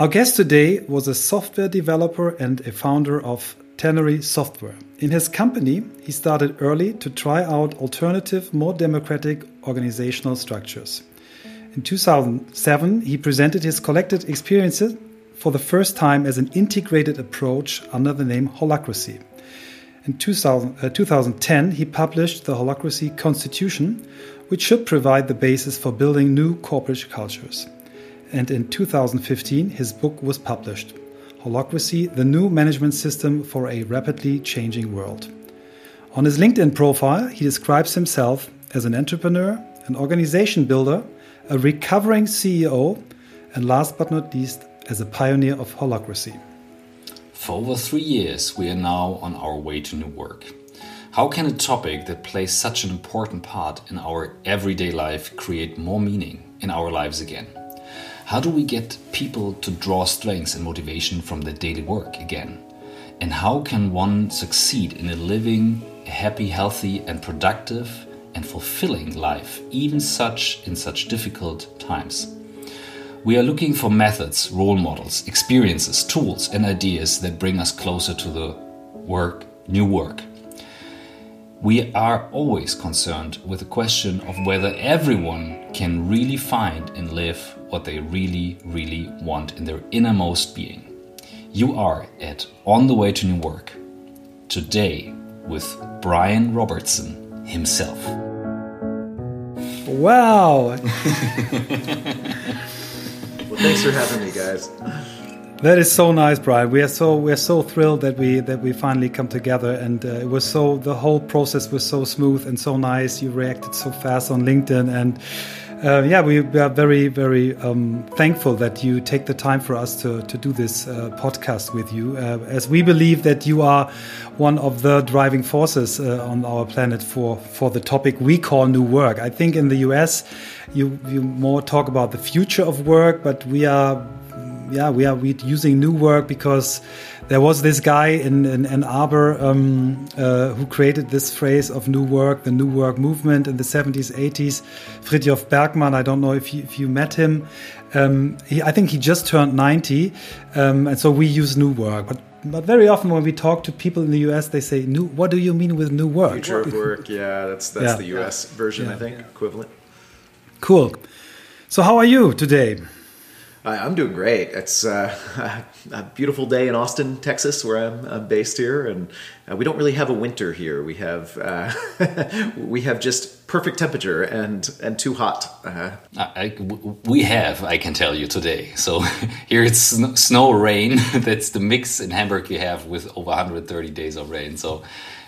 Our guest today was a software developer and a founder of Ternary Software. In his company, he started early to try out alternative, more democratic organizational structures. In 2007, he presented his collected experiences for the first time as an integrated approach under the name Holacracy. In 2000, uh, 2010, he published the Holacracy Constitution, which should provide the basis for building new corporate cultures. And in 2015, his book was published Holacracy The New Management System for a Rapidly Changing World. On his LinkedIn profile, he describes himself as an entrepreneur, an organization builder, a recovering CEO, and last but not least, as a pioneer of holacracy. For over three years, we are now on our way to new work. How can a topic that plays such an important part in our everyday life create more meaning in our lives again? How do we get people to draw strength and motivation from their daily work again? And how can one succeed in a living, a happy, healthy, and productive and fulfilling life, even such in such difficult times? We are looking for methods, role models, experiences, tools, and ideas that bring us closer to the work, new work. We are always concerned with the question of whether everyone can really find and live what they really, really want in their innermost being. You are at On the Way to New Work today with Brian Robertson himself. Wow! Thanks for having me, guys. That is so nice, Brian. We are so we are so thrilled that we that we finally come together, and uh, it was so the whole process was so smooth and so nice. You reacted so fast on LinkedIn, and uh, yeah, we, are very very um, thankful that you take the time for us to to do this uh, podcast with you, uh, as we believe that you are one of the driving forces uh, on our planet for for the topic we call new work. I think in the U.S. you you more talk about the future of work, but we are yeah, we are using new work because there was this guy in, in Ann Arbor um, uh, who created this phrase of new work, the new work movement in the 70s, 80s. Frithjof Bergmann, I don't know if you, if you met him. Um, he, I think he just turned 90, um, and so we use new work. But but very often when we talk to people in the US, they say, "New? What do you mean with new work?" Future of work. Yeah, that's that's yeah. the US version, yeah. I think, equivalent. Cool. So how are you today? I'm doing great. It's uh, a beautiful day in Austin, Texas, where I'm, I'm based here, and uh, we don't really have a winter here. We have uh, we have just perfect temperature and and too hot. Uh, I, we have, I can tell you today. So here it's snow, rain. That's the mix in Hamburg you have with over 130 days of rain. So.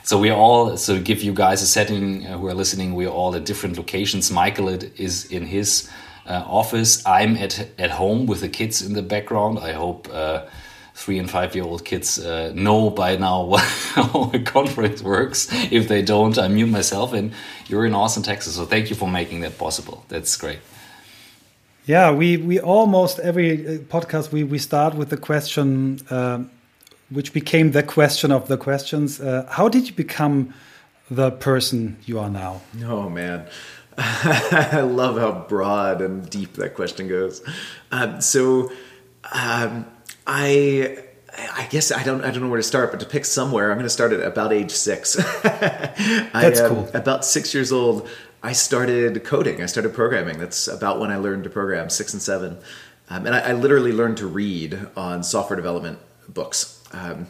So we all so give you guys a setting uh, who are listening. We are all at different locations. Michael is in his uh, office. I'm at at home with the kids in the background. I hope uh, three and five year old kids uh, know by now how a conference works. If they don't, I mute myself. And you're in Austin, Texas, so thank you for making that possible. That's great. Yeah, we we almost every uh, podcast we we start with the question. Uh, which became the question of the questions. Uh, how did you become the person you are now? Oh man, I love how broad and deep that question goes. Um, so, um, I. I guess I don't I don't know where to start, but to pick somewhere, I'm going to start at about age six. That's I, um, cool. About six years old, I started coding. I started programming. That's about when I learned to program, six and seven, um, and I, I, literally learned to read on software development books. Um,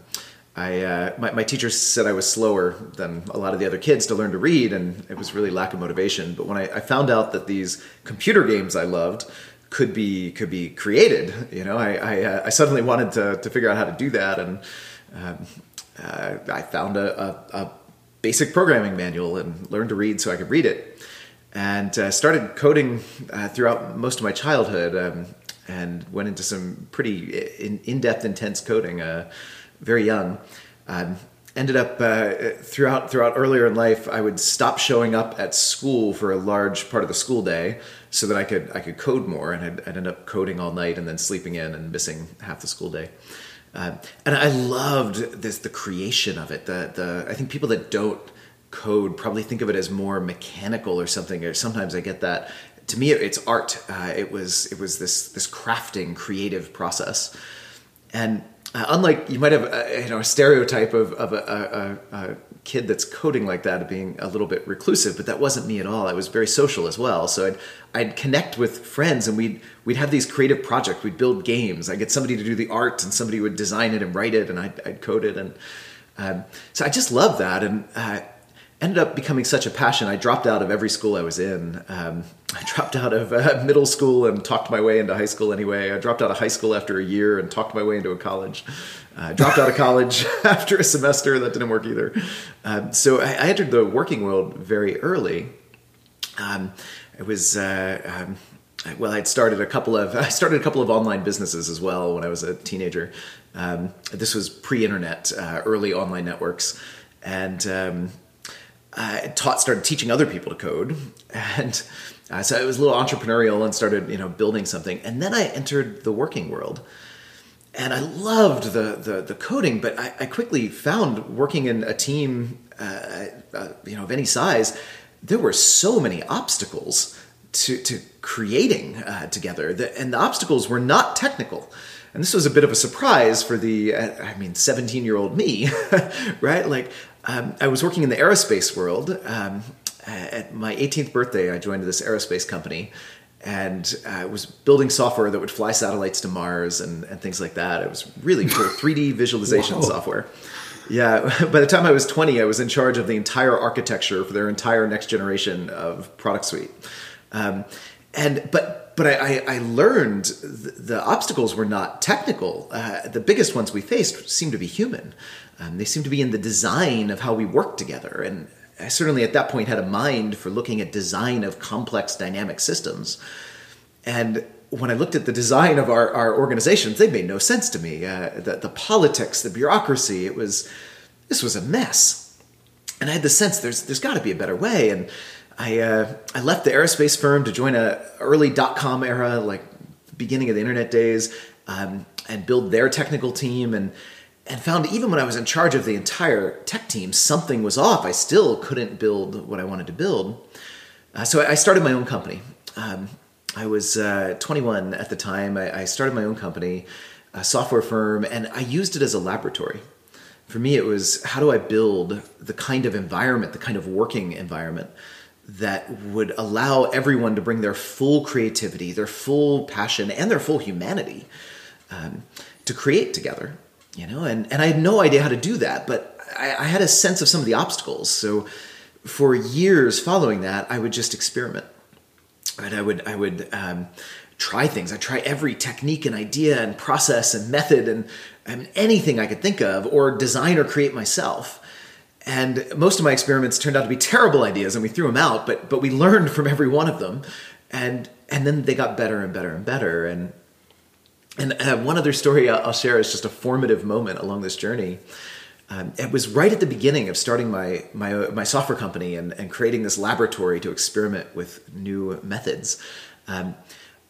I uh, my, my teacher said I was slower than a lot of the other kids to learn to read, and it was really lack of motivation. But when I, I found out that these computer games I loved could be could be created, you know, I I, uh, I suddenly wanted to to figure out how to do that, and um, uh, I found a, a, a, basic programming manual and learned to read so I could read it, and uh, started coding uh, throughout most of my childhood, um, and went into some pretty in, in-depth, intense coding. Very young. Um, ended up uh, throughout throughout earlier in life, I would stop showing up at school for a large part of the school day so that I could I could code more, and I'd, I'd end up coding all night and then sleeping in and missing half the school day. Uh, and I loved this the creation of it. The the I think people that don't code probably think of it as more mechanical or something. Or sometimes I get that to me, it's art. Uh, it was it was this this crafting, creative process, and uh, unlike you might have a, you know a stereotype of, of a, a, a, kid that's coding like that of being a little bit reclusive, but that wasn't me at all. I was very social as well, so I'd I'd connect with friends and we'd we'd have these creative projects. We'd build games. I would get somebody to do the art and somebody would design it and write it, and I'd, I'd code it, and um, so I just love that and. Uh, ended up becoming such a passion. I dropped out of every school I was in. Um, I dropped out of uh, middle school and talked my way into high school anyway. I dropped out of high school after a year and talked my way into a college. I uh, dropped out of college after a semester. That didn't work either. Um, so I, I, entered the working world very early. Um, it was. Uh, um, well, I'd started a couple of I started a couple of online businesses as well when I was a teenager. Um, this was pre-internet, uh, early online networks, and um, I taught started teaching other people to code, and uh, so I was a little entrepreneurial and started you know building something. And then I entered the working world, and I loved the the, the coding, but I, I, quickly found working in a team uh, uh, you know of any size, there were so many obstacles to to creating uh, together, that, and the obstacles were not technical. And this was a bit of a surprise for the, uh, I mean, 17 year old me, right? Like, um, I was working in the aerospace world. Um, at my 18th birthday, I joined this aerospace company and I was building software that would fly satellites to Mars and, and things like that. It was really cool 3D visualization Whoa. software. Yeah, by the time I was 20, I was in charge of the entire architecture for their entire next generation of product suite. Um, and but but I, I learned the obstacles were not technical. Uh, the biggest ones we faced seemed to be human. Um, they seemed to be in the design of how we work together. And I certainly at that point had a mind for looking at design of complex dynamic systems. And when I looked at the design of our, our organizations, they made no sense to me. Uh, the, the politics, the bureaucracy, it was this was a mess. And I had the sense there's there's got to be a better way. And I uh, I left the aerospace firm to join a early dot com era, like beginning of the internet days, um, and build their technical team and and found even when I was in charge of the entire tech team, something was off. I still couldn't build what I wanted to build. Uh, so I started my own company. Um, I was uh, 21 at the time. I, I, started my own company, a software firm, and I used it as a laboratory. For me, it was how do I build the kind of environment, the kind of working environment that would allow everyone to bring their full creativity, their full passion, and their full humanity um, to create together you know? And, and i had no idea how to do that but I, I, had a sense of some of the obstacles. So for years following that i would just experiment right? I would i would um, try things. I try every technique and idea and process and method and, and anything i could think of or design or create myself and most of my experiments turned out to be terrible ideas and we threw them out but but we learned from every one of them and and then they got better and better and better and and uh, one other story I'll share is just a formative moment along this journey. Um, it was right at the beginning of starting my my, my software company and, and creating this laboratory to experiment with new methods. Um,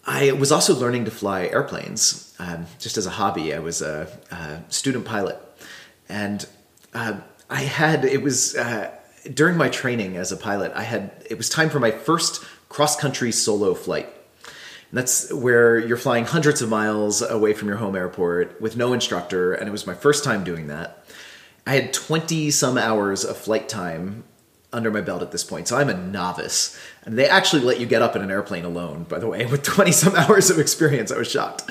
I was also learning to fly airplanes um, just as a hobby. I was a, a student pilot, and uh, I had it was uh, during my training as a pilot. I had it was time for my first cross country solo flight and that's where you're flying hundreds of miles away from your home airport with no instructor. And it was my first time doing that. I had 20 some hours of flight time under my belt at this point. So I'm a novice. And they actually let you get up in an airplane alone, by the way, with 20 some hours of experience. I was shocked.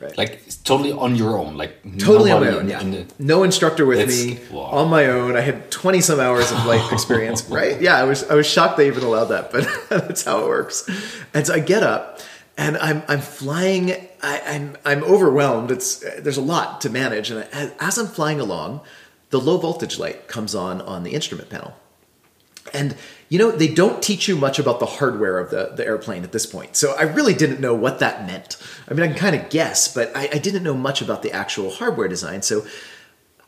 Right. Like totally on your own. Like totally on my own, yeah. The, no instructor with me, wow. on my own. I had 20 some hours of flight experience, right? Yeah, I was I was shocked they even allowed that, but that's how it works. And so I get up and I'm I'm flying. I, am I'm, I'm overwhelmed. It's there's a lot to manage, and as I'm flying along, the low voltage light comes on on the instrument panel, and you know they don't teach you much about the hardware of the the airplane at this point. So I really didn't know what that meant. I mean, I can kind of guess, but I, I didn't know much about the actual hardware design. So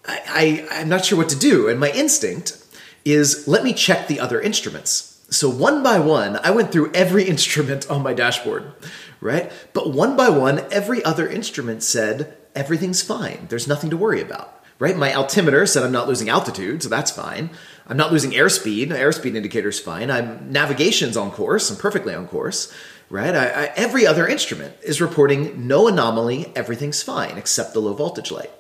I, I I'm not sure what to do, and my instinct is let me check the other instruments so one by one, I went through every instrument on my dashboard, right? But one by one, every other instrument said, everything's fine. There's nothing to worry about, right? My altimeter said I'm not losing altitude, so that's fine. I'm not losing airspeed. Airspeed indicator's fine. I'm navigation's on course. I'm perfectly on course. right? I, I, every other instrument is reporting no anomaly, everything's fine, except the low voltage light.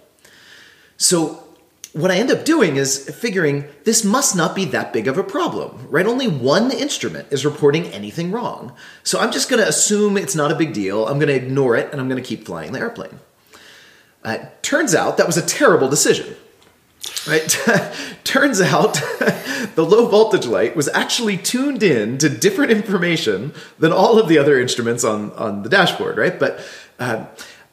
So what I end up doing is figuring this must not be that big of a problem, right? Only one instrument is reporting anything wrong. So I'm just going to assume it's not a big deal. I'm going to ignore it and I'm going to keep flying the airplane. Uh, turns out that was a terrible decision. Right? Turns out the low voltage light was actually tuned in to different information than all of the other instruments on, on the dashboard, right? But uh,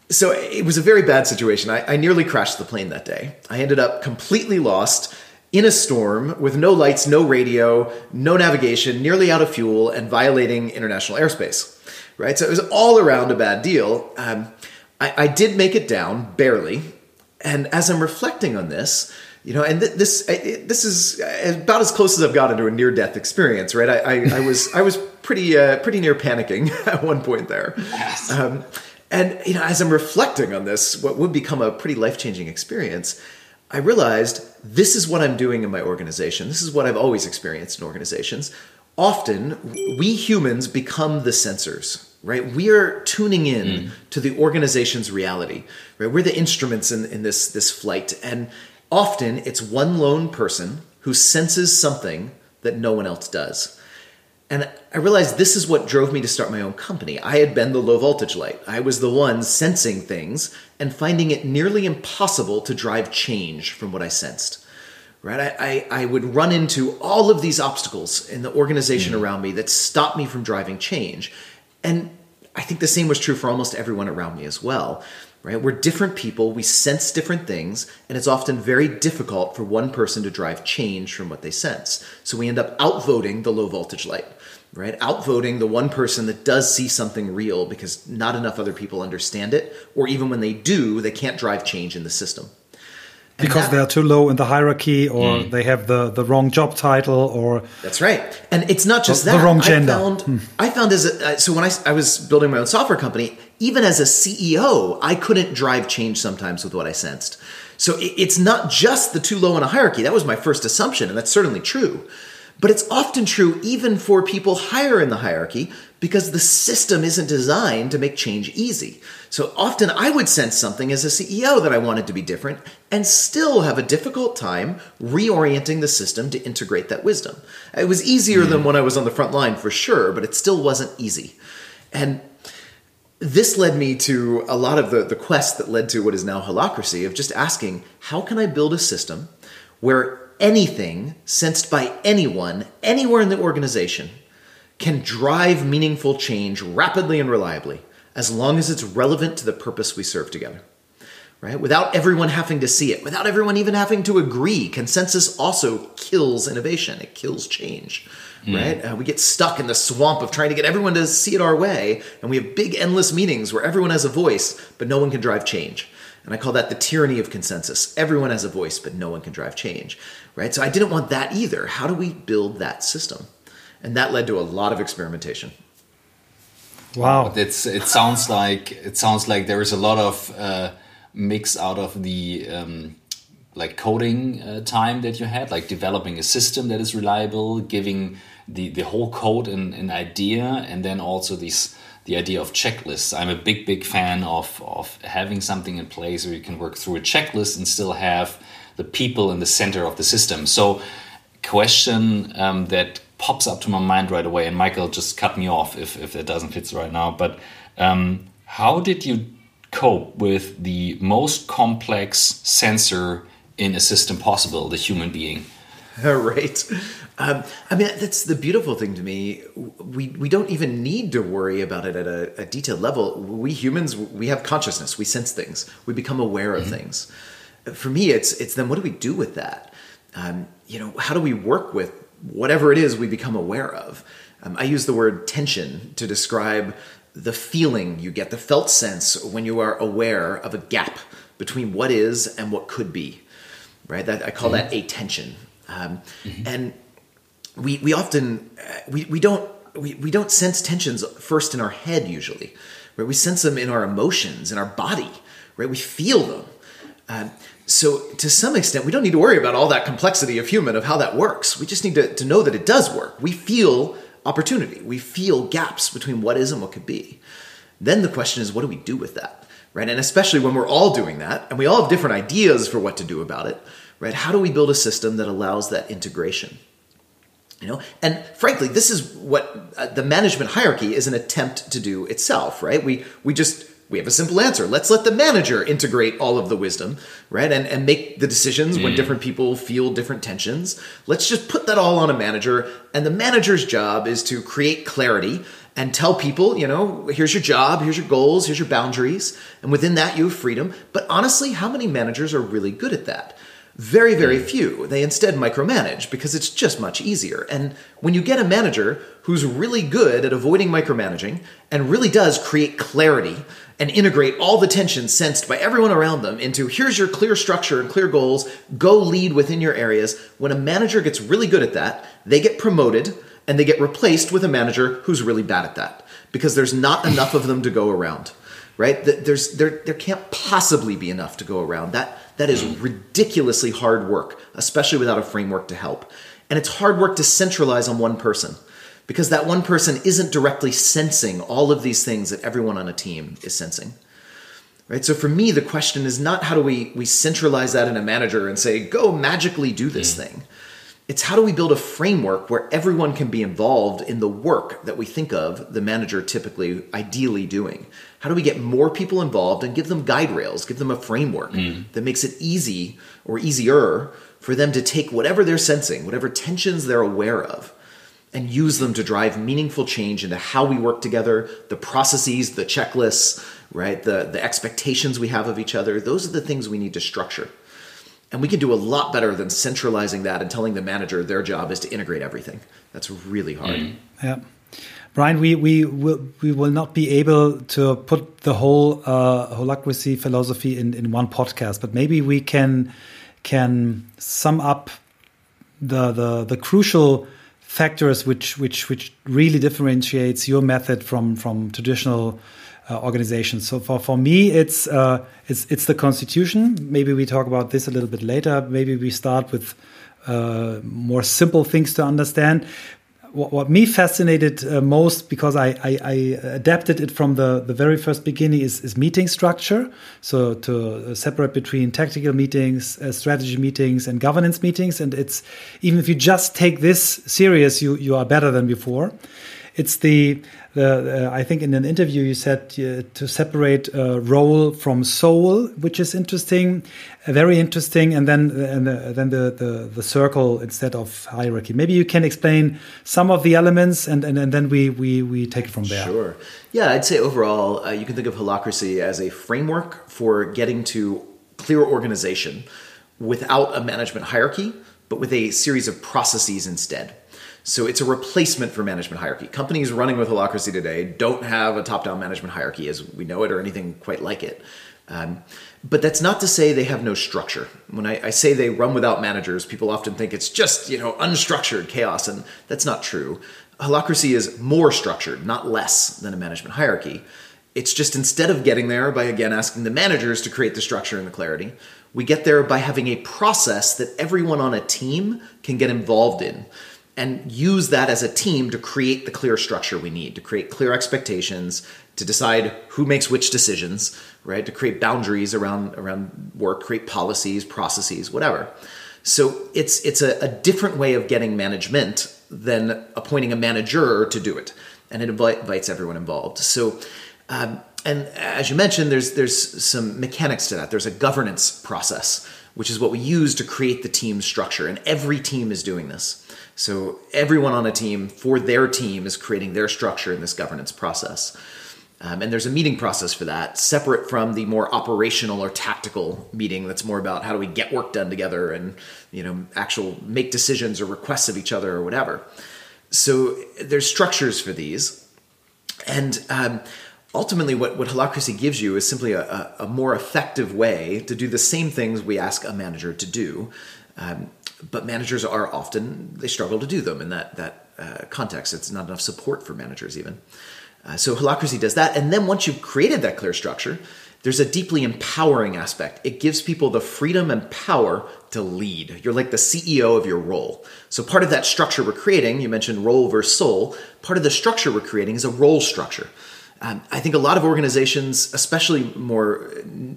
so it was a very bad situation. I, I nearly crashed the plane that day. I ended up completely lost in a storm with no lights, no radio, no navigation, nearly out of fuel, and violating international airspace. Right? So it was all around a bad deal. Um, I, I, did make it down, barely. And as I'm reflecting on this, you know, and th- this this is about as close as I've gotten to a near death experience, right? I, I, I was I was pretty uh, pretty near panicking at one point there. Yes. Um, and you know, as I'm reflecting on this, what would become a pretty life changing experience, I realized this is what I'm doing in my organization. This is what I've always experienced in organizations. Often, we humans become the sensors, right? We are tuning in mm. to the organization's reality, right? We're the instruments in, in this, this flight. And often, it's one lone person who senses something that no one else does. And I realized this is what drove me to start my own company. I had been the low voltage light. I was the one sensing things and finding it nearly impossible to drive change from what I sensed. Right? I, I, I would run into all of these obstacles in the organization mm around me that stopped me from driving change. And I think the same was true for almost everyone around me as well. Right? We're different people, we sense different things, and it's often very difficult for one person to drive change from what they sense. So we end up outvoting the low voltage light right? Outvoting the one person that does see something real because not enough other people understand it, or even when they do, they can't drive change in the system. Because that, they're too low in the hierarchy, or mm. they have the, the wrong job title, or that's right. And it's not just the, that. The wrong gender. I found, hmm. I found as a, uh, so when I, I was building my own software company, even as a CEO, I couldn't drive change sometimes with what I sensed. So it, it's not just the too low in a hierarchy. That was my first assumption, and that's certainly true. But it's often true even for people higher in the hierarchy because the system isn't designed to make change easy. So often I would sense something as a CEO that I wanted to be different and still have a difficult time reorienting the system to integrate that wisdom. It was easier mm. than when I was on the front line for sure, but it still wasn't easy. And this led me to a lot of the, the quest that led to what is now Holacracy of just asking, how can I build a system where anything sensed by anyone, anywhere in the organization, can drive meaningful change rapidly and reliably as long as it's relevant to the purpose we serve together. Right? Without everyone having to see it, without everyone even having to agree, consensus also kills innovation. It kills change. Mm. Right? Uh, we get stuck in the swamp of trying to get everyone to see it our way, and we have big, endless meetings where everyone has a voice, but no one can drive change. And I call that the tyranny of consensus. Everyone has a voice, but no one can drive change right? So I didn't want that either. How do we build that system? And that led to a lot of experimentation. Wow, it's it sounds like it sounds like there is a lot of uh, mix out of the um, like coding uh, time that you had, like developing a system that is reliable, giving the the whole code an, an idea, and then also these the idea of checklists. I'm a big big fan of of having something in place where you can work through a checklist and still have the people in the center of the system. So, question um, that pops up to my mind right away, and Michael just cut me off if if it doesn't fit right now. But um, how did you cope with the most complex sensor in a system possible, the human being? right. Um, I mean, that's the beautiful thing to me. We we don't even need to worry about it at a, a detailed level. We humans, we have consciousness. We sense things. We become aware of mm -hmm. things for me, it's it's then what do we do with that? Um, you know, how do we work with whatever it is we become aware of? Um, I use the word tension to describe the feeling you get, the felt sense when you are aware of a gap between what is and what could be. Right? That I call mm-hmm. that a tension. Um, mm-hmm. And we we often uh, we we don't we, we don't sense tensions first in our head usually. Right? We sense them in our emotions, in our body. Right? We feel them. Um, so to some extent we don't need to worry about all that complexity of human of how that works we just need to, to know that it does work we feel opportunity. We feel gaps between what is and what could be. Then the question is, what do we do with that? Right? And especially when we're all doing that and we all have different ideas for what to do about it, right? How do we build a system that allows that integration? You know, and frankly, this is what uh, the management hierarchy is an attempt to do itself, right? We we just we have a simple answer. Let's let the manager integrate all of the wisdom, right? And and make the decisions mm. when different people feel different tensions. Let's just put that all on a manager, and the manager's job is to create clarity and tell people, you know, here's your job, here's your goals, here's your boundaries, and within that you have freedom. But honestly, how many managers are really good at that? Very, very few. They instead micromanage because it's just much easier. And when you get a manager who's really good at avoiding micromanaging and really does create clarity and integrate all the tension sensed by everyone around them into here's your clear structure and clear goals, go lead within your areas. When a manager gets really good at that, they get promoted and they get replaced with a manager who's really bad at that because there's not enough of them to go around right there's there there can't possibly be enough to go around that that is ridiculously hard work especially without a framework to help. And it's hard work to centralize on one person because that one person isn't directly sensing all of these things that everyone on a team is sensing. Right? So for me the question is not how do we we centralize that in a manager and say go magically do this mm. thing it's how do we build a framework where everyone can be involved in the work that we think of the manager typically ideally doing? How do we get more people involved and give them guide rails give them a framework mm. that makes it easy or easier for them to take whatever they're sensing whatever tensions they're aware of and use them to drive meaningful change into how we work together the processes the checklists right the, the expectations we have of each other? Those are the things we need to structure and we can do a lot better than centralizing that and telling the manager their job is to integrate everything. That's really hard. Mm. Yeah. Brian, we, we will we will not be able to put the whole uh, holacracy philosophy in, in one podcast, but maybe we can can sum up the the, the crucial factors which which which really differentiates your method from from traditional uh, organizations. So for, for me, it's, uh, it's, it's the constitution. Maybe we talk about this a little bit later. Maybe we start with uh, more simple things to understand. What, what me fascinated uh, most, because I, I, I, adapted it from the, the very first beginning, is, is meeting structure. So to separate between tactical meetings, uh, strategy meetings, and governance meetings. And it's even if you just take this serious, you, you are better than before. It's the, uh, I think in an interview you said uh, to separate uh, role from soul, which is interesting, uh, very interesting, and then and the, then the, the, the circle instead of hierarchy. Maybe you can explain some of the elements, and and, and then we, we we take it from there. Sure. Yeah, I'd say overall uh, you can think of holacracy as a framework for getting to clear organization without a management hierarchy, but with a series of processes instead. So it's a replacement for management hierarchy. Companies running with holacracy today don't have a top-down management hierarchy as we know it or anything quite like it. Um, but that's not to say they have no structure. When I, I, say they run without managers, people often think it's just you know unstructured chaos, and that's not true. Holacracy is more structured, not less, than a management hierarchy. It's just instead of getting there by again asking the managers to create the structure and the clarity, we get there by having a process that everyone on a team can get involved in and use that as a team to create the clear structure we need to create clear expectations to decide who makes which decisions right? To create boundaries around around work create policies processes whatever. So it's it's a, a different way of getting management than appointing a manager to do it and it invites everyone involved. So um, and as you mentioned there's there's some mechanics to that. There's a governance process which is what we use to create the team structure and every team is doing this so everyone on a team for their team is creating their structure in this governance process. Um, and there's a meeting process for that, separate from the more operational or tactical meeting that's more about how do we get work done together and you know actual make decisions or requests of each other or whatever. So there's structures for these, and um, ultimately, what what Holacracy gives you is simply a, a, more effective way to do the same things we ask a manager to do. Um, but managers are often they struggle to do them in that that uh, context. It's not enough support for managers even. Uh, so holacracy does that, and then once you've created that clear structure, there's a deeply empowering aspect. It gives people the freedom and power to lead. You're like the CEO of your role. So part of that structure we're creating, you mentioned role versus soul, part of the structure we're creating is a role structure. Um, I think a lot of organizations, especially more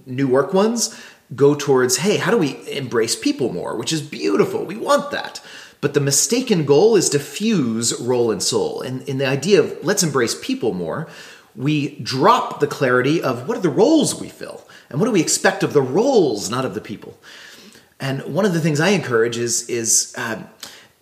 new work ones, go towards, hey, how do we embrace people more? Which is beautiful. We want that. But the mistaken goal is to fuse role and soul. And in the idea of let's embrace people more, we drop the clarity of what are the roles we fill and what do we expect of the roles, not of the people. And one of the things I encourage is is uh,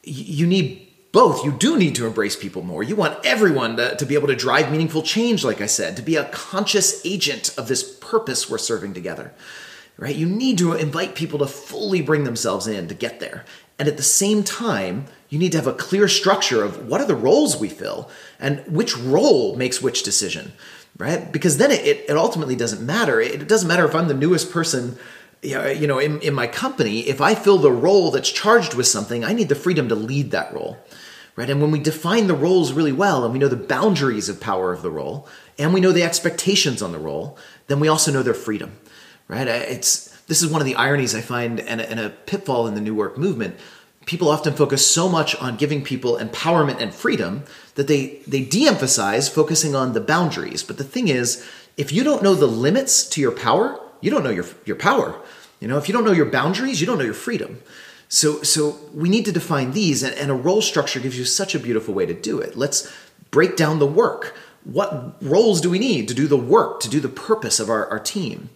you need both. You do need to embrace people more. You want everyone to, to be able to drive meaningful change, like I said, to be a conscious agent of this purpose we're serving together. Right? You need to invite people to fully bring themselves in to get there. And at the same time, you need to have a clear structure of what are the roles we fill and which role makes which decision, right? Because then it, it ultimately doesn't matter. It doesn't matter if I'm the newest person you know, in, in my company, if I fill the role that's charged with something, I need the freedom to lead that role, right? And when we define the roles really well and we know the boundaries of power of the role and we know the expectations on the role, then we also know their freedom, right? It's this is one of the ironies I find and a, and a pitfall in the new work movement. People often focus so much on giving people empowerment and freedom that they they de-emphasize focusing on the boundaries. But the thing is, if you don't know the limits to your power, you don't know your your power. You know, if you don't know your boundaries, you don't know your freedom. So, so we need to define these, and, and a role structure gives you such a beautiful way to do it. Let's break down the work. What roles do we need to do the work, to do the purpose of our, our team?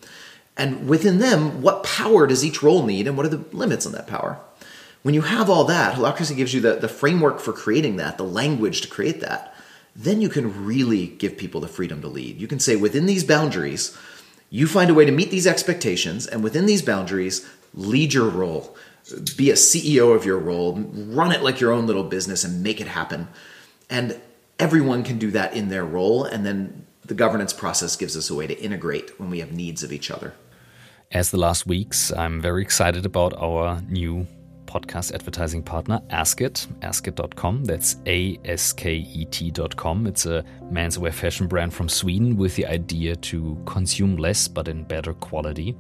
And within them, what power does each role need, and what are the limits on that power? When you have all that, Holacracy gives you the, the framework for creating that, the language to create that. Then you can really give people the freedom to lead. You can say, within these boundaries, you find a way to meet these expectations, and within these boundaries, lead your role. Be a CEO of your role, run it like your own little business, and make it happen. And everyone can do that in their role, and then the governance process gives us a way to integrate when we have needs of each other. As the last weeks, I'm very excited about our new podcast advertising partner, Asket, asket.com. That's A S K E T.com. It's a menswear fashion brand from Sweden with the idea to consume less but in better quality.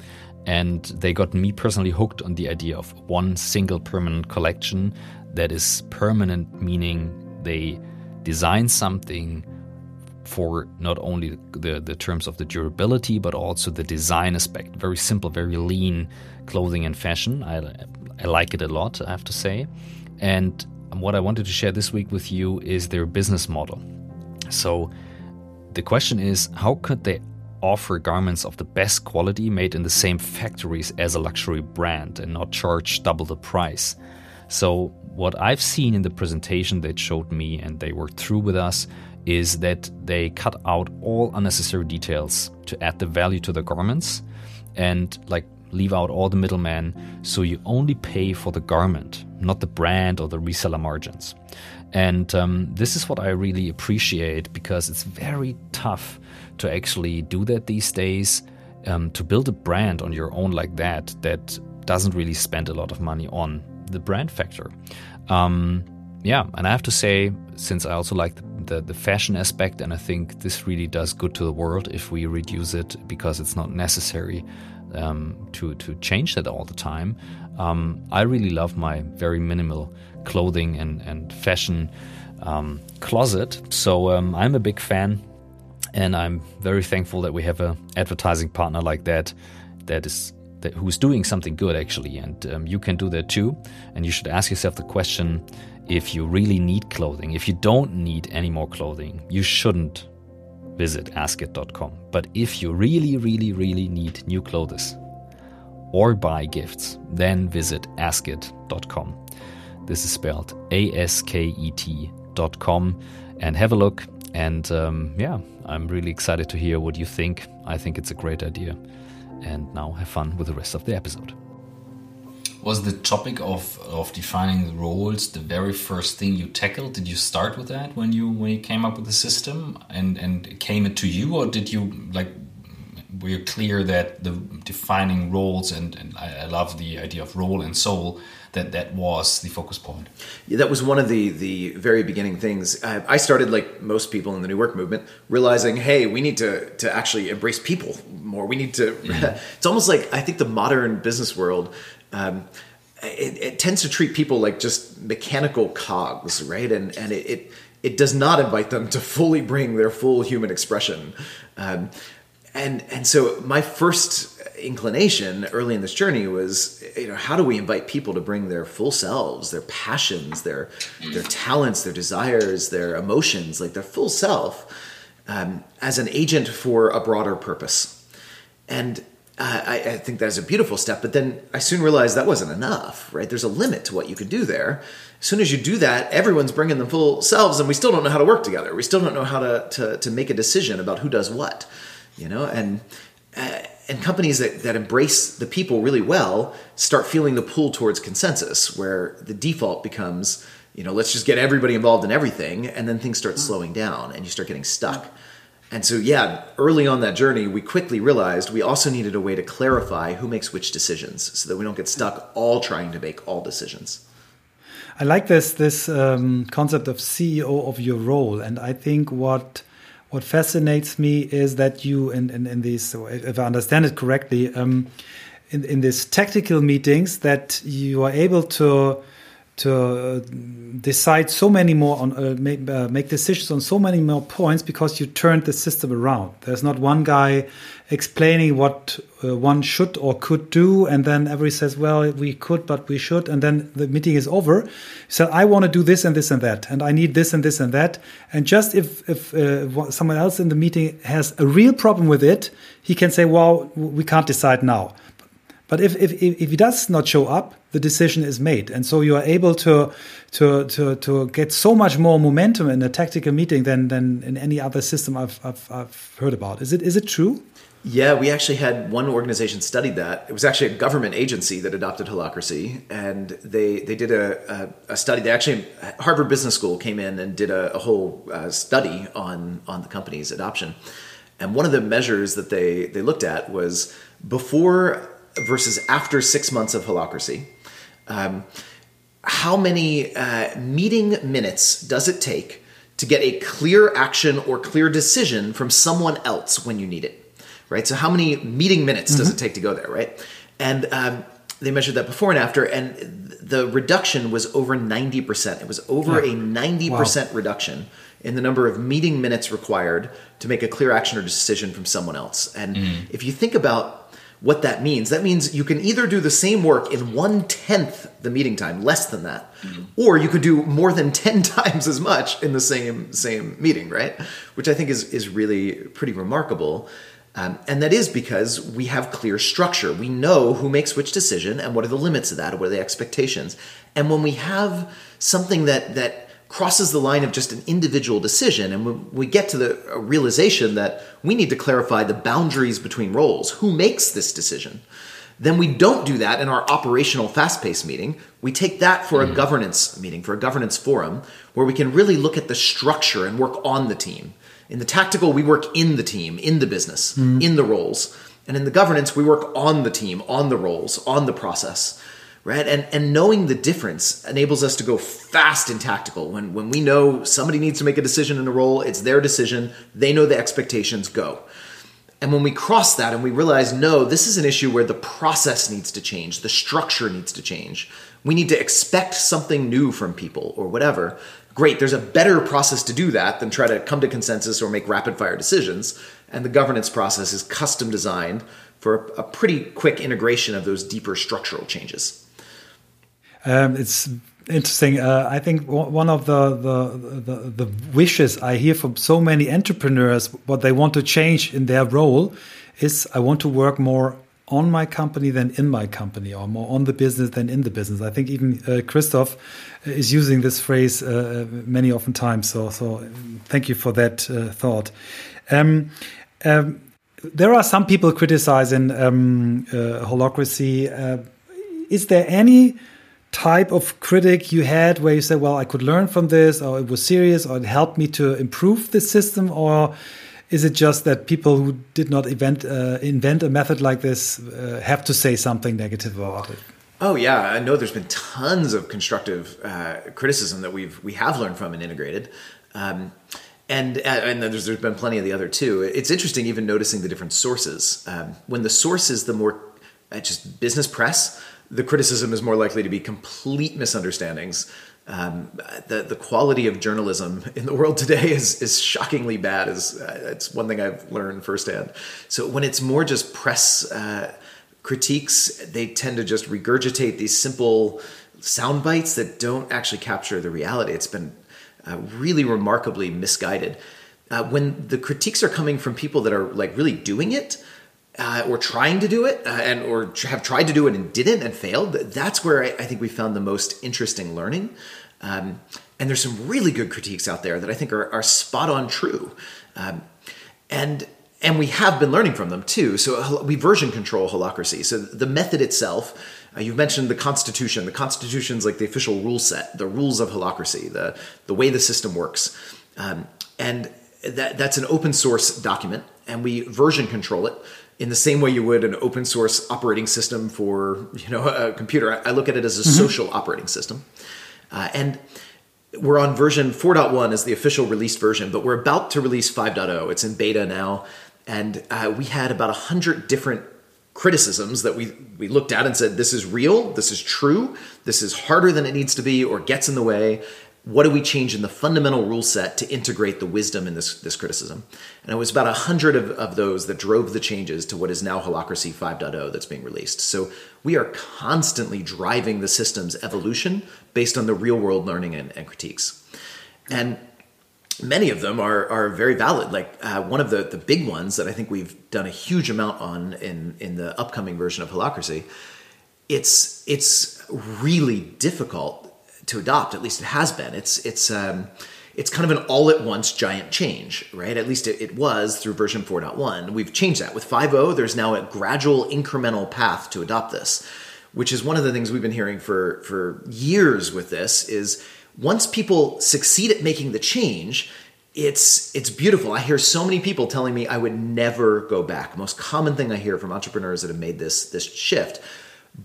And they got me personally hooked on the idea of one single permanent collection that is permanent, meaning they design something for not only the, the terms of the durability, but also the design aspect. Very simple, very lean clothing and fashion. I, I like it a lot, I have to say. And what I wanted to share this week with you is their business model. So the question is how could they offer garments of the best quality made in the same factories as a luxury brand and not charge double the price? So, what I've seen in the presentation that showed me and they worked through with us is that they cut out all unnecessary details to add the value to the garments and like leave out all the middlemen so you only pay for the garment, not the brand or the reseller margins. And um, this is what I really appreciate because it's very tough to actually do that these days. Um, to build a brand on your own like that, that doesn't really spend a lot of money on the brand factor. Um, yeah, and I have to say, since I also like the, the the fashion aspect, and I think this really does good to the world if we reduce it because it's not necessary um, to to change that all the time. Um, I really love my very minimal clothing and and fashion um, closet, so um, I'm a big fan, and I'm very thankful that we have a advertising partner like that that is that, who's doing something good actually, and um, you can do that too. And you should ask yourself the question: if you really need clothing, if you don't need any more clothing, you shouldn't visit asket.com. But if you really, really, really need new clothes or buy gifts, then visit asket.com. This is spelled A S K E T.com and have a look. And um, yeah, I'm really excited to hear what you think. I think it's a great idea. And now have fun with the rest of the episode was the topic of of defining the roles the very first thing you tackled? Did you start with that when you when you came up with the system and and came it to you or did you like were you clear that the defining roles and, and I, I love the idea of role and soul that that was the focus point? Yeah, that was one of the the very beginning things. I, I started like most people in the new work movement realizing hey we need to to actually embrace people more. We need to mm. it's almost like i think the modern business world um, it, it, tends to treat people like just mechanical cogs, right? And and it, it, it does not invite them to fully bring their full human expression. Um, and and so my first inclination early in this journey was you know how do we invite people to bring their full selves their passions their their talents their desires their emotions like their full self um, as an agent for a broader purpose and I, I, think that is a beautiful step. But then I soon realized that wasn't enough, right? There's a limit to what you can do there. As soon as you do that, everyone's bringing them full selves, and we still don't know how to work together. We still don't know how to to, to make a decision about who does what, you know. And uh, and companies that, that embrace the people really well start feeling the pull towards consensus, where the default becomes, you know, let's just get everybody involved in everything, and then things start slowing down, and you start getting stuck. And so, yeah, early on that journey, we quickly realized we also needed a way to clarify who makes which decisions so that we don't get stuck all trying to make all decisions. I like this this um, concept of CEO of your role, and I think what what fascinates me is that you in in, in these, if I understand it correctly, um, in in these tactical meetings, that you are able to to uh, decide so many more on uh, make, uh, make, decisions on so many more points because you turned the system around. There's not one guy explaining what uh, one should or could do, and then everybody says, "Well, we could, but we should," and then the meeting is over. So I want to do this and this and that, and I need this and this and that, and just if if uh, someone else in the meeting has a real problem with it, he can say, "Well, we can't decide now." But if, if, if he does not show up, the decision is made. And so you are able to, to, to, to get so much more momentum in a tactical meeting than, than in any other system I've, I've, I've heard about. Is it, is it true? Yeah, we actually had one organization studied that. It was actually a government agency that adopted holacracy, and they they did a, a, a study. They actually Harvard Business School came in and did a, a whole uh, study on on the company's adoption. And one of the measures that they they looked at was before versus after six months of holacracy. Um, how many uh, meeting minutes does it take to get a clear action or clear decision from someone else when you need it? Right. So how many meeting minutes mm-hmm. does it take to go there? Right. And um, they measured that before and after, and the reduction was over ninety percent. It was over yeah. a ninety percent wow. reduction in the number of meeting minutes required to make a clear action or decision from someone else. And mm. if you think about what that means. That means you can either do the same work in one tenth the meeting time, less than that, mm-hmm. or you could do more than ten times as much in the same same meeting, right? Which I think is is really pretty remarkable. Um, and that is because we have clear structure. We know who makes which decision and what are the limits of that, or what are the expectations. And when we have something that that crosses the line of just an individual decision. And when we get to the realization that we need to clarify the boundaries between roles, who makes this decision? Then we don't do that in our operational fast paced meeting. We take that for mm. a governance meeting, for a governance forum, where we can really look at the structure and work on the team. In the tactical, we work in the team, in the business, mm. in the roles. And in the governance, we work on the team, on the roles, on the process right? And and knowing the difference enables us to go fast and tactical. When when we know somebody needs to make a decision in a role, it's their decision. They know the expectations. Go. And when we cross that and we realize, no, this is an issue where the process needs to change, the structure needs to change. We need to expect something new from people or whatever. Great, there's a better process to do that than try to come to consensus or make rapid fire decisions. And the governance process is custom designed for a pretty quick integration of those deeper structural changes. Um, it's interesting. Uh, I think one of the, the, the the wishes I hear from so many entrepreneurs, what they want to change in their role, is I want to work more on my company than in my company, or more on the business than in the business. I think even uh, Christoph is using this phrase uh, many often times. So, so thank you for that uh, thought. Um, um, there are some people criticizing um, uh, holacracy. Uh, is there any type of critic you had where you said, well, I could learn from this, or it was serious, or it helped me to improve the system? Or is it just that people who did not invent, uh, invent a method like this uh, have to say something negative about it? Oh yeah, I know there's been tons of constructive uh, criticism that we've we have learned from and integrated, um, and uh, and there's there's been plenty of the other too. It's interesting even noticing the different sources. Um, when the source is the more uh, just business press, the criticism is more likely to be complete misunderstandings. Um, the the quality of journalism in the world today is is shockingly bad. Is uh, it's one thing I've learned firsthand. So when it's more just press uh, critiques, they tend to just regurgitate these simple sound bites that don't actually capture the reality. It's been uh, really remarkably misguided. Uh, when the critiques are coming from people that are like really doing it, uh, or trying to do it uh, and or have tried to do it and didn't and failed that's where i, I think we found the most interesting learning. Um, and there's some really good critiques out there that i think are, are spot on true. Um, and and we have been learning from them too. So we version control holacracy so the method itself uh, you've mentioned the constitution. The constitution's like the official rule set the rules of holacracy the the way the system works. Um, and that, that's an open source document and we version control it in the same way you would an open source operating system for you know a computer. I look at it as a mm-hmm. social operating system, uh, and we're on version 4.1 as the official released version, but we're about to release 5.0. It's in beta now, and uh, we had about a hundred different criticisms that we we looked at and said this is real, this is true, this is harder than it needs to be, or gets in the way what do we change in the fundamental rule set to integrate the wisdom in this, this criticism? And it was about a hundred of, of those that drove the changes to what is now Holacracy 5.0 that's being released. So we are constantly driving the system's evolution based on the real world learning and, and critiques. And many of them are, are very valid. Like uh, one of the, the big ones that I think we've done a huge amount on in, in the upcoming version of Holacracy, it's, it's really difficult to adopt. At least it has been. It's it's um, it's kind of an all at once giant change, right? At least it, it was through version 4.1. We've changed that with 5.0. There's now a gradual incremental path to adopt this, which is one of the things we've been hearing for for years with this. Is once people succeed at making the change, it's it's beautiful. I hear so many people telling me I would never go back. Most common thing I hear from entrepreneurs that have made this this shift,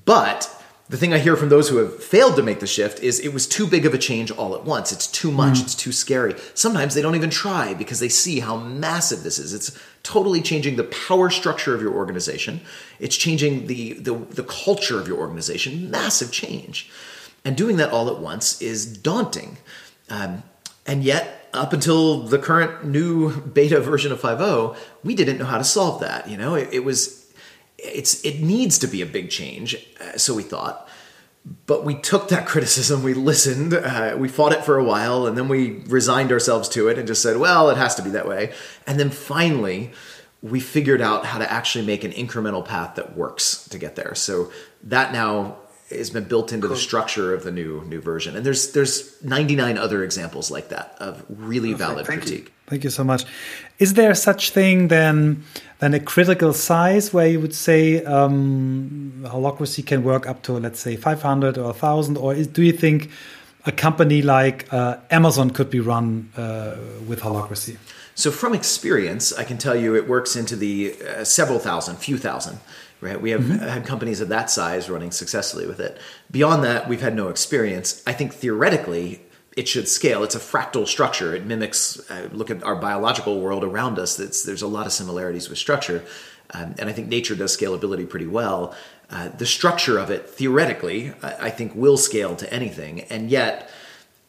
but the thing I hear from those who have failed to make the shift is it was too big of a change all at once. It's too much. Mm. It's too scary. Sometimes they don't even try because they see how massive this is. It's totally changing the power structure of your organization. It's changing the, the, the culture of your organization. Massive change. And doing that all at once is daunting. Um, and yet, up until the current new beta version of 5.0, we didn't know how to solve that. You know, it, it was it's it needs to be a big change, uh, so we thought. But we took that criticism, we listened, uh, we fought it for a while, and then we resigned ourselves to it and just said, well, it has to be that way. And then finally, we figured out how to actually make an incremental path that works to get there. So that now has been built into cool. the structure of the new new version. And there's there's 99 other examples like that of really Perfect. valid Thank critique. You. Thank you so much. Is there such thing then than a critical size where you would say um, holacracy can work up to let's say 500 or 1000 or is, do you think a company like uh, Amazon could be run uh, with holacracy? So from experience, I can tell you it works into the uh, several thousand, few thousand right? We have mm-hmm. had companies of that size running successfully with it. Beyond that, we've had no experience. I think theoretically, it should scale. It's a fractal structure. It mimics. Uh, look at our biological world around us. It's, there's a lot of similarities with structure, um, and I think nature does scalability pretty well. Uh, the structure of it, theoretically, I, I think will scale to anything, and yet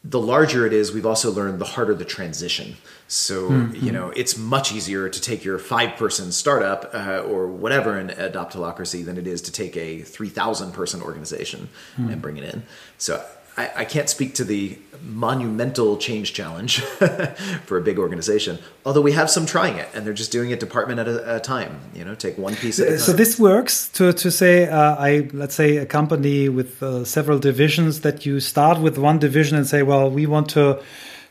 the larger it is, we've also learned the harder the transition. So, mm-hmm. you know, it's much easier to take your five person startup uh, or whatever and adopt holacracy than it is to take a 3,000 person organization mm-hmm. and bring it in. So, I, I can't speak to the monumental change challenge for a big organization. Although we have some trying it, and they're just doing it department at a, a time. You know, take one piece at a time. So this works to to say, uh, I let's say a company with uh, several divisions that you start with one division and say, well, we want to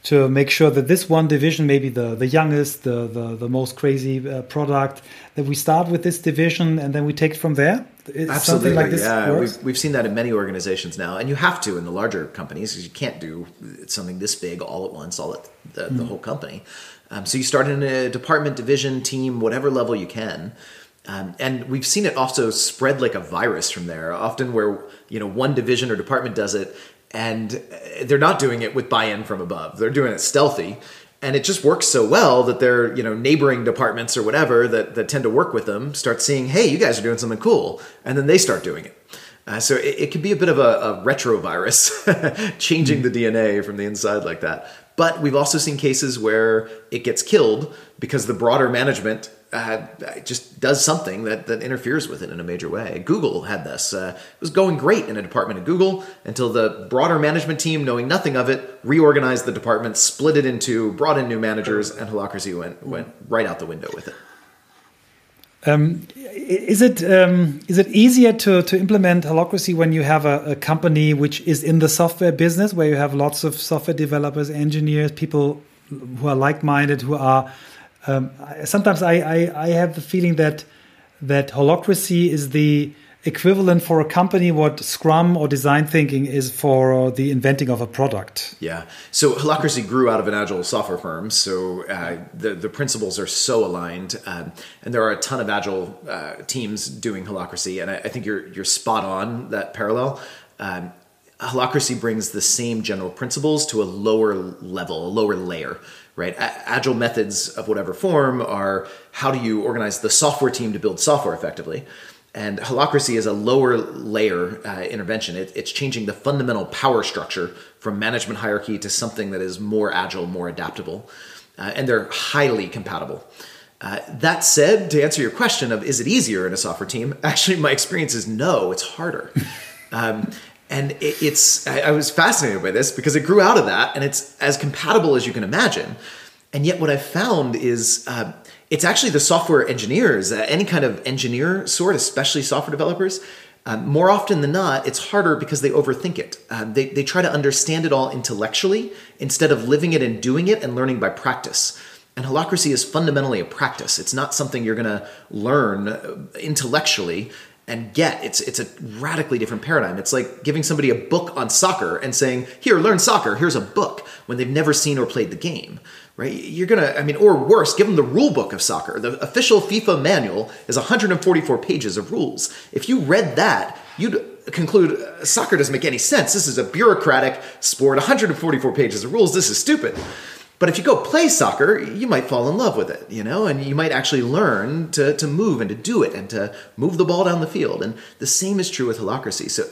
to make sure that this one division, maybe the, the youngest, the, the, the most crazy uh, product, that we start with this division and then we take it from there? Is Absolutely, like yeah. We've, we've seen that in many organizations now, and you have to in the larger companies because you can't do something this big all at once, all at the, mm. the hmm. whole company. Um, so you start in a department, division, team, whatever level you can. Um, and we've seen it also spread like a virus from there. Often, where you know one division or department does it, and they're not doing it with buy-in from above. They're doing it stealthy, and it just works so well that their you know neighboring departments or whatever that, that tend to work with them start seeing hey you guys are doing something cool. And then they start doing it. Uh, so it, it, can be a bit of a, a retrovirus changing the dna from the inside like that. But we've also seen cases where it gets killed because the broader management uh, just does something that, that interferes with it in a major way. Google had this. Uh, it was going great in a department at Google until the broader management team, knowing nothing of it, reorganized the department, split it into, brought in new managers, and Holacracy went, went right out the window with it. Um, is it um, is it easier to, to implement holacracy when you have a, a, company which is in the software business, where you have lots of software developers, engineers, people who are like minded, who are um, sometimes I, I, I have the feeling that that holacracy is the equivalent for a company what Scrum or design thinking is for the inventing of a product. Yeah. So Holacracy grew out of an agile software firm. So uh, the the principles are so aligned, um, and there are a ton of agile uh, teams doing Holacracy, and I, I, think you're you're spot on that parallel. Um, brings the same general principles to a lower level, a lower layer right? Agile methods of whatever form are how do you organize the software team to build software effectively? And holacracy is a lower layer uh, intervention. It, it's changing the fundamental power structure from management hierarchy to something that is more agile, more adaptable. Uh, and they're highly compatible. Uh, that said, to answer your question of is it easier in a software team, actually, my experience is no, it's harder. Um, and it, it's I, I, was fascinated by this because it grew out of that and it's as compatible as you can imagine. And yet what i've found is uh, it's actually the software engineers uh, any kind of engineer sort especially software developers uh, more often than not it's harder because they overthink it. Um, they, they try to understand it all intellectually instead of living it and doing it and learning by practice. And holacracy is fundamentally a practice. It's not something you're going to learn uh, intellectually and get. It's it's a radically different paradigm. It's like giving somebody a book on soccer and saying, "Here, learn soccer. Here's a book," when they've never seen or played the game. Right? You're gonna, I mean, or worse, give them the rule book of soccer. The official FIFA manual is 144 pages of rules. If you read that, you'd conclude uh, soccer doesn't make any sense. This is a bureaucratic sport, 144 pages of rules. This is stupid. But if you go play soccer, you might fall in love with it, you know, and you might actually learn to, to move and to do it and to move the ball down the field. And the same is true with holacracy. So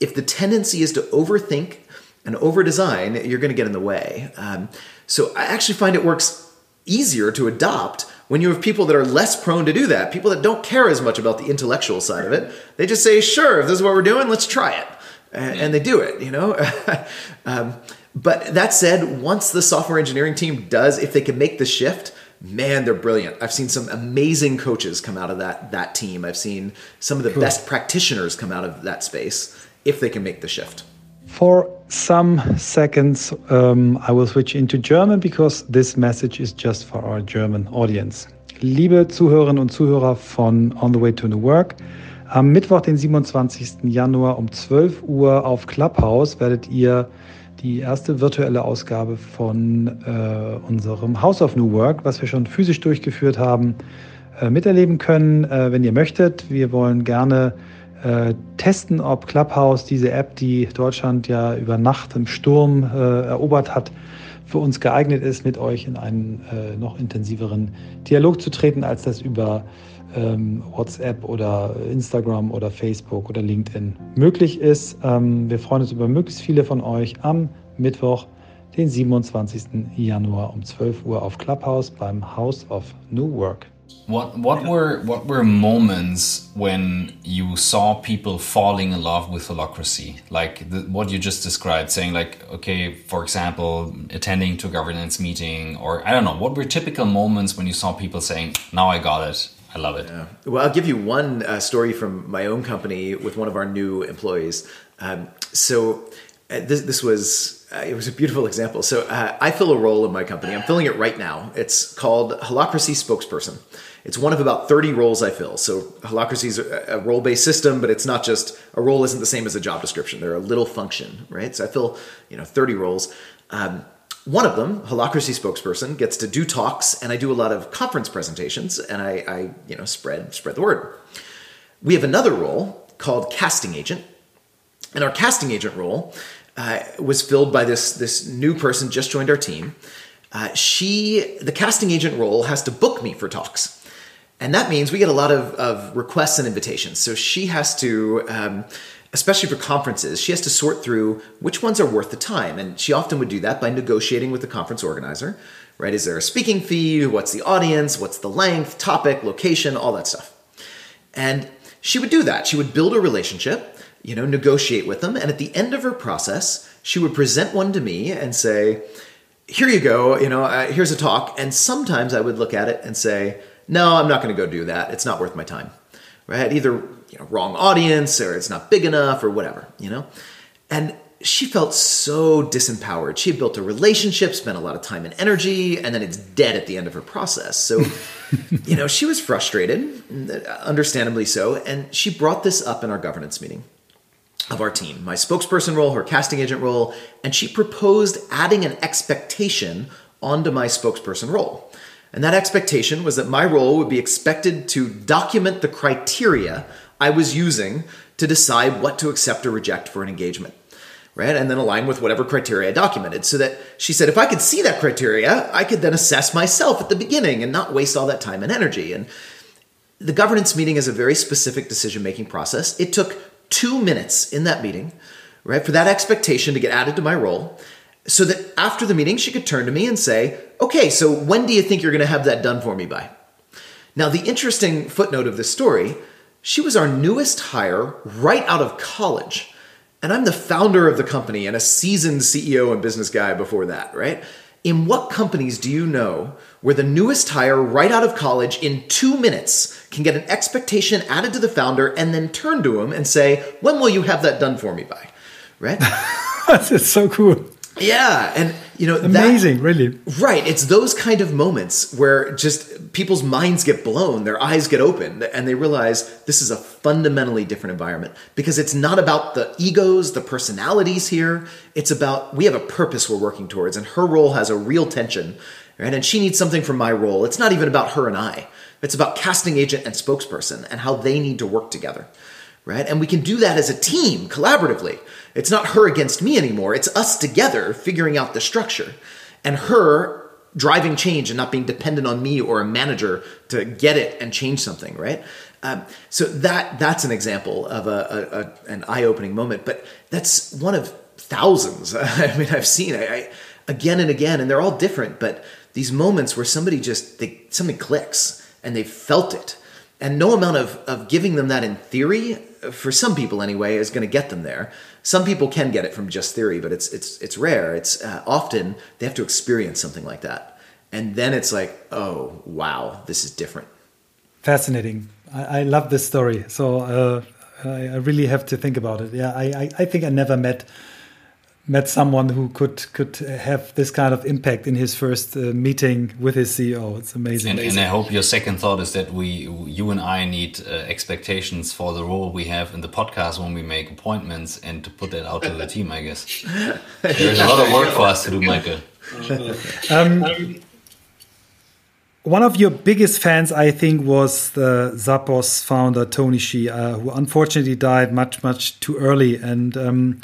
if the tendency is to overthink and overdesign, you're going to get in the way. Um, so I actually find it works easier to adopt when you have people that are less prone to do that, people that don't care as much about the intellectual side of it. They just say, sure, if this is what we're doing, let's try it. And, and they do it, you know? um, but that said, once the software engineering team does, if they can make the shift, man, they're brilliant. I've seen some amazing coaches come out of that that team. I've seen some of the cool. best practitioners come out of that space if they can make the shift. For some seconds, um, I will switch into German because this message is just for our German audience. Liebe Zuhörerinnen und Zuhörer von On the Way to New Work, am Mittwoch, den 27. Januar um 12 Uhr auf Clubhouse werdet ihr die erste virtuelle Ausgabe von äh, unserem House of New Work, was wir schon physisch durchgeführt haben, äh, miterleben können, äh, wenn ihr möchtet. Wir wollen gerne äh, testen, ob Clubhouse, diese App, die Deutschland ja über Nacht im Sturm äh, erobert hat, für uns geeignet ist, mit euch in einen äh, noch intensiveren Dialog zu treten, als das über ähm, WhatsApp oder Instagram oder Facebook oder LinkedIn möglich ist. Ähm, wir freuen uns über möglichst viele von euch am Mittwoch, den 27. Januar um 12 Uhr auf Clubhouse beim House of New Work. What what were what were moments when you saw people falling in love with holacracy, like the, what you just described, saying like, okay, for example, attending to a governance meeting, or I don't know, what were typical moments when you saw people saying, "Now I got it, I love it. Yeah. Well, I'll give you one uh, story from my own company with one of our new employees. Um, so uh, this, this was uh, it was a beautiful example. So uh, I fill a role in my company. I'm filling it right now. It's called Holacracy Spokesperson. It's one of about 30 roles I fill. So Holacracy is a, a role-based system, but it's not just a role isn't the same as a job description. They're a little function, right? So I fill you know 30 roles. Um, one of them, Holacracy spokesperson, gets to do talks, and I do a lot of conference presentations, and I, I you know spread spread the word. We have another role called casting agent, and our casting agent role uh, was filled by this this new person just joined our team. uh, she, the casting agent role, has to book me for talks. And that means we get a lot of, of requests and invitations. So she has to, um, especially for conferences, she has to sort through which ones are worth the time. And she often would do that by negotiating with the conference organizer, right? Is there a speaking fee? What's the audience? What's the length, topic, location, all that stuff. And she would do that. She would build a relationship, you know, negotiate with them. And at the end of her process, she would present one to me and say, here you go, you know, uh, here's a talk. And sometimes I would look at it and say, no, I'm not going to go do that. It's not worth my time. Right? Either you know, wrong audience or it's not big enough or whatever, you know? And she felt so disempowered. She had built a relationship, spent a lot of time and energy, and then it's dead at the end of her process. So, you know, she was frustrated, understandably so, and she brought this up in our governance meeting of our team my spokesperson role, her casting agent role, and she proposed adding an expectation onto my spokesperson role. And that expectation was that my role would be expected to document the criteria I was using to decide what to accept or reject for an engagement. Right? And then align with whatever criteria I documented. So that she said, if I could see that criteria, I could then assess myself at the beginning and not waste all that time and energy. And the governance meeting is a very specific decision making process. It took two minutes in that meeting, right, for that expectation to get added to my role so that after the meeting, she could turn to me and say, Okay, so when do you think you're going to have that done for me by? Now, the interesting footnote of this story she was our newest hire right out of college. And I'm the founder of the company and a seasoned CEO and business guy before that, right? In what companies do you know where the newest hire right out of college in two minutes can get an expectation added to the founder and then turn to him and say, When will you have that done for me by? Right? That's so cool. Yeah, and you know, amazing, that, really. Right, it's those kind of moments where just people's minds get blown, their eyes get opened, and they realize this is a fundamentally different environment because it's not about the egos, the personalities here. It's about we have a purpose we're working towards, and her role has a real tension, right? And she needs something from my role. It's not even about her and I. It's about casting agent and spokesperson and how they need to work together, right? And we can do that as a team, collaboratively. It's not her against me anymore. It's us together figuring out the structure and her driving change and not being dependent on me or a manager to get it and change something, right? Um, so that that's an example of a, a, a an eye-opening moment, but that's one of thousands. I mean, I've seen I, I, again and again, and they're all different. But these moments where somebody just they something clicks and they felt it, and no amount of of giving them that in theory, for some people anyway, is going to get them there. Some people can get it from just theory, but it's it's it's rare. It's uh, often they have to experience something like that, and then it's like, oh wow, this is different. Fascinating. I, I love this story. So uh, I, I, really have to think about it. Yeah, I, I, I think I never met met someone who could could have this kind of impact in his first uh, meeting with his CEO. It's amazing. And, and, I hope your second thought is that we, you and I, need uh, expectations for the role we have in the podcast when we make appointments, and to put that out to the team. I guess there's a lot of work for us to do, Michael. Um, one of your biggest fans, I think, was the Zappos founder Tony Hsieh, uh, who unfortunately died much, much too early. And um,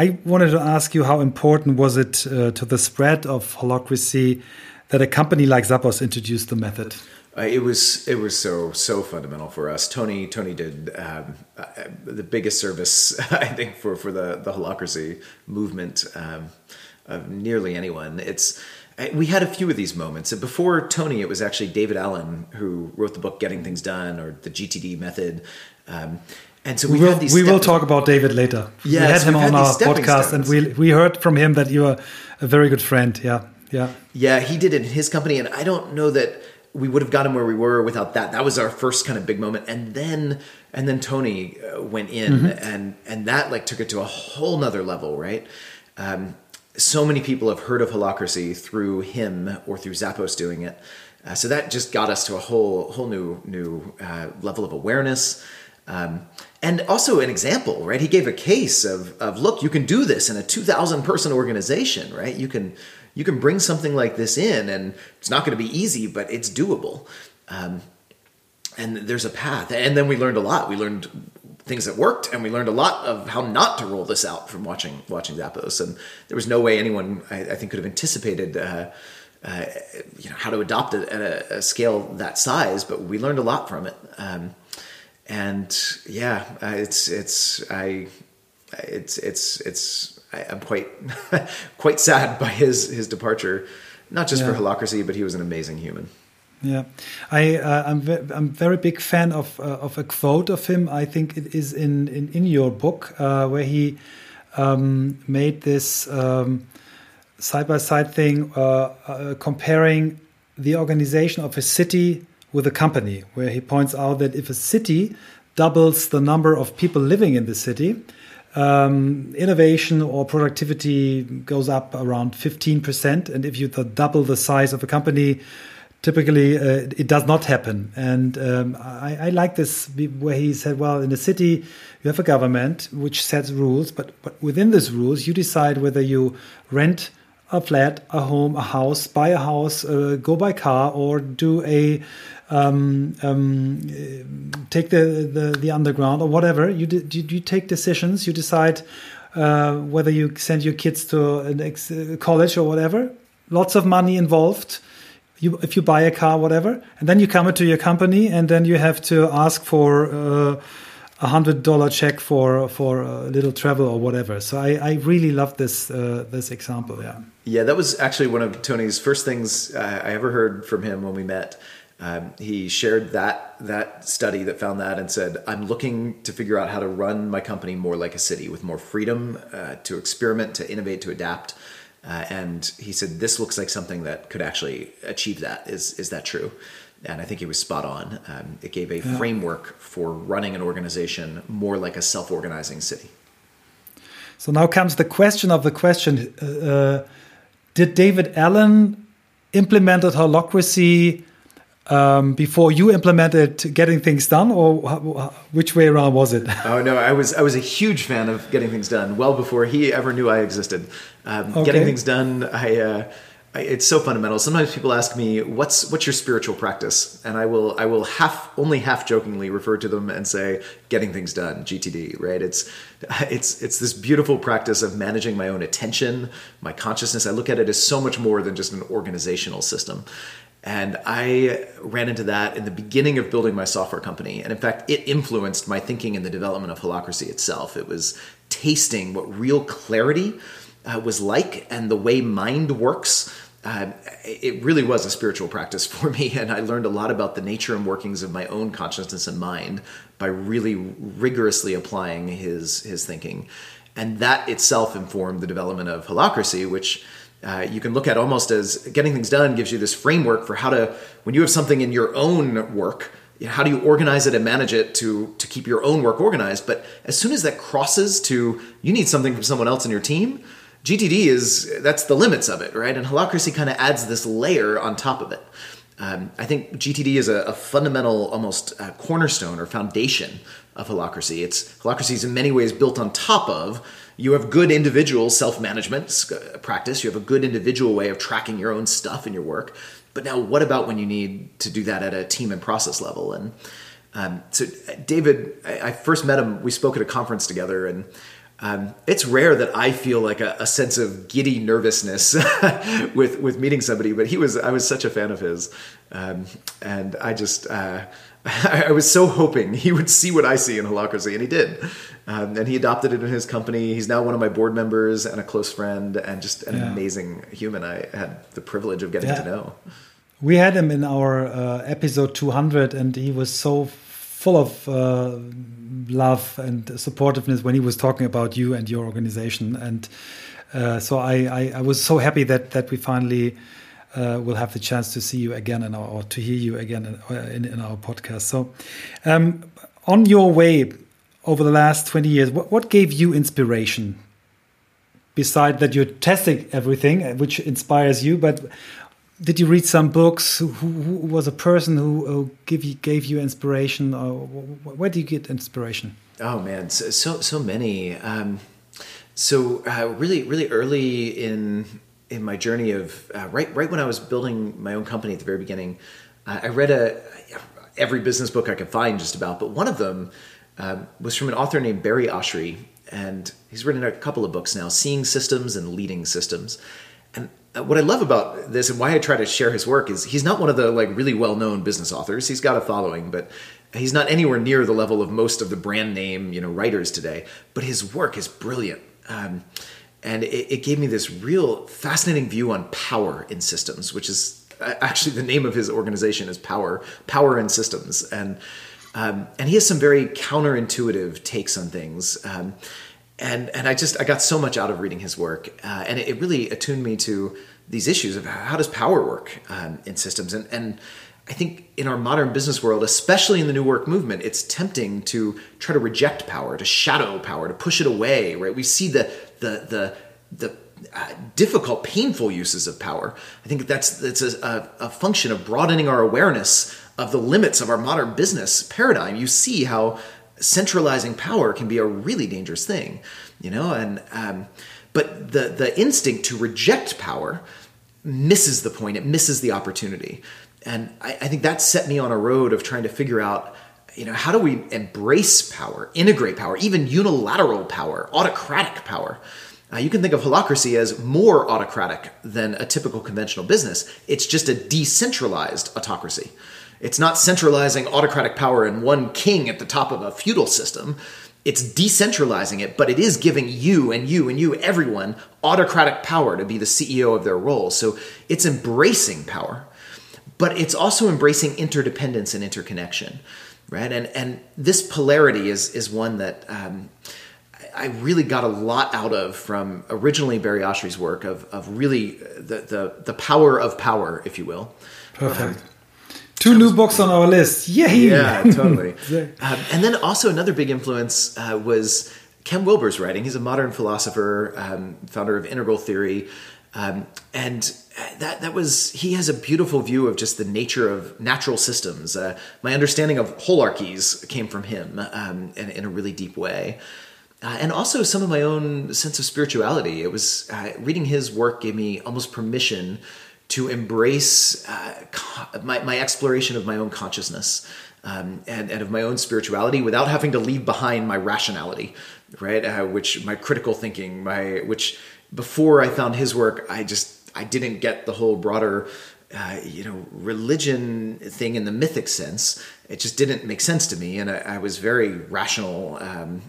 I wanted to ask you how important was it uh, to the spread of holacracy that a company like Zappos introduced the method? Uh, it was it was so so fundamental for us. Tony Tony did um, uh, the biggest service I think for for the the holacracy movement um, of nearly anyone. It's we had a few of these moments. Before Tony, it was actually David Allen who wrote the book Getting Things Done or the GTD method. Um, and so we, will, we will talk about David later. Yeah, we had him on our podcast, stones. and we we heard from him that you are a very good friend. Yeah, yeah, yeah. He did it in his company, and I don't know that we would have gotten where we were without that. That was our first kind of big moment, and then and then Tony uh, went in, mm-hmm. and and that like took it to a whole nother level, right? Um, so many people have heard of holacracy through him or through Zappos doing it. Uh, so that just got us to a whole whole new new uh, level of awareness. Um, and also an example, right? He gave a case of, of look, you can do this in a 2,000 person organization, right? You can you can bring something like this in, and it's not going to be easy, but it's doable. Um, and there's a path. And then we learned a lot. We learned things that worked, and we learned a lot of how not to roll this out from watching watching Zappos. And there was no way anyone, I, I think, could have anticipated. Uh, uh, you know how to adopt it at a, a, scale that size. But we learned a lot from it. Um, and yeah, uh, it's it's I it's it's it's I, am quite quite sad by his his departure, not just yeah. for Holacracy, but he was an amazing human. Yeah, I uh, I'm ve I'm very big fan of uh, of a quote of him. I think it is in in, in your book uh, where he um, made this side by side thing uh, uh, comparing the organization of a city with a company, where he points out that if a city doubles the number of people living in the city, um, innovation or productivity goes up around 15%. And if you double the size of a company, typically uh, it does not happen. And um, I, I, like this where he said, well, in a city, you have a government which sets rules, but, but within these rules, you decide whether you rent a flat, a home, a house, buy a house, uh, go by car, or do a um, um, take the, the, the underground or whatever. You, you, you take decisions. You decide uh, whether you send your kids to an ex- college or whatever. Lots of money involved. You, if you buy a car, whatever, and then you come into your company, and then you have to ask for uh, a hundred dollar check for for a little travel or whatever. So I, I really love this uh, this example. Yeah. Yeah, that was actually one of Tony's first things uh, I ever heard from him when we met. Um, he shared that that study that found that and said, "I'm looking to figure out how to run my company more like a city with more freedom uh, to experiment, to innovate, to adapt." Uh, and he said, "This looks like something that could actually achieve that. Is is that true?" and I think he was spot on. Um, it gave a yeah. framework for running an organization more like a self organizing city. So now comes the question of the question uh, uh Did David Allen implemented holacracy um, before you implemented getting things done, or which way around was it? oh no, I was I was a huge fan of getting things done well before he ever knew I existed. Um, okay. Getting things done, I. Uh, it's so fundamental. Sometimes people ask me, "What's what's your spiritual practice?" And I will I will half only half jokingly refer to them and say, "Getting things done." GTD, right? It's it's it's this beautiful practice of managing my own attention, my consciousness. I look at it as so much more than just an organizational system. And I ran into that in the beginning of building my software company. And in fact, it influenced my thinking in the development of Holacracy itself. It was tasting what real clarity uh, was like and the way mind works. Uh, it really was a spiritual practice for me, and I learned a lot about the nature and workings of my own consciousness and mind by really rigorously applying his his thinking, and that itself informed the development of holacracy, which uh, you can look at almost as getting things done gives you this framework for how to when you have something in your own work you know, how do you organize it and manage it to to keep your own work organized but as soon as that crosses to you need something from someone else in your team GTD is that's the limits of it, right? And Holacracy kind of adds this layer on top of it. Um, I think GTD is a, a fundamental, almost uh, cornerstone or foundation of Holacracy. It's Holacracy is in many ways built on top of. You have good individual self-management uh, practice. You have a good individual way of tracking your own stuff in your work. But now, what about when you need to do that at a team and process level? And um, so, David, I, I first met him. We spoke at a conference together, and um, it's rare that I feel like a, a sense of giddy nervousness with with meeting somebody, but he was I was such a fan of his, um, and I just uh, I was so hoping he would see what I see in Holacracy, and he did, um, and he adopted it in his company. He's now one of my board members and a close friend, and just an yeah. amazing human. I had the privilege of getting yeah. to know. We had him in our uh, episode 200, and he was so full of uh, love and supportiveness when he was talking about you and your organization. And uh, so I, I, I, was so happy that that we finally uh, will have the chance to see you again in our, or to hear you again in, uh, in, in our podcast. So um, on your way over the last 20 years, what, what gave you inspiration? Beside that, you're testing everything, which inspires you. But did you read some books? Who, who was a person who, who give you, gave you inspiration? Or where do you get inspiration? Oh man, so so, so many. Um, so uh, really, really early in in my journey of uh, right right when I was building my own company at the very beginning, uh, I read a every business book I could find just about, but one of them um, was from an author named Barry Oshry, and he's written a couple of books now, Seeing Systems and Leading Systems. And uh, what I love about this and why I try to share his work is he's not one of the like really well known business authors. He's got a following, but he's not anywhere near the level of most of the brand name you know writers today. But his work is brilliant. Um, and it, it, gave me this real fascinating view on power in systems, which is uh, actually the name of his organization is Power Power in Systems, and um, and he has some very counterintuitive takes on things. Um, and and I just I got so much out of reading his work, uh, and it, it, really attuned me to these issues of how does power work um, in systems, and and I think in our modern business world, especially in the new work movement, it's tempting to try to reject power, to shadow power, to push it away. Right? We see the the the the uh, difficult, painful uses of power. I think that's that's a, a, function of broadening our awareness of the limits of our modern business paradigm. You see how centralizing power can be a really dangerous thing, you know, and um, but the the instinct to reject power misses the point. It misses the opportunity, and I, I think that set me on a road of trying to figure out you know how do we embrace power integrate power even unilateral power autocratic power uh, you can think of holacracy as more autocratic than a typical conventional business it's just a decentralized autocracy it's not centralizing autocratic power in one king at the top of a feudal system. It's decentralizing it, but it is giving you and you and you, everyone, autocratic power to be the CEO of their role. So it's embracing power, but it's also embracing interdependence and interconnection, right? And and this polarity is is one that um, I really got a lot out of from originally Barry Oshry's work of of really the the the power of power, if you will. Perfect. Um, Two new books on our list. Yay! Yeah, totally. um, and then also another big influence uh, was Ken Wilber's writing. He's a modern philosopher, um, founder of integral theory. Um, and that that was he has a beautiful view of just the nature of natural systems. Uh, my understanding of holarchies came from him um, in, in, a really deep way, uh, and also some of my own sense of spirituality. It was uh, reading his work gave me almost permission to embrace uh, my, my, exploration of my own consciousness um, and, and, of my own spirituality without having to leave behind my rationality, right? Uh, which my critical thinking, my which before I found his work, I just I didn't get the whole broader. Uh, you know, religion thing in the mythic sense, it just didn't make sense to me, and I, I was very rational. Um,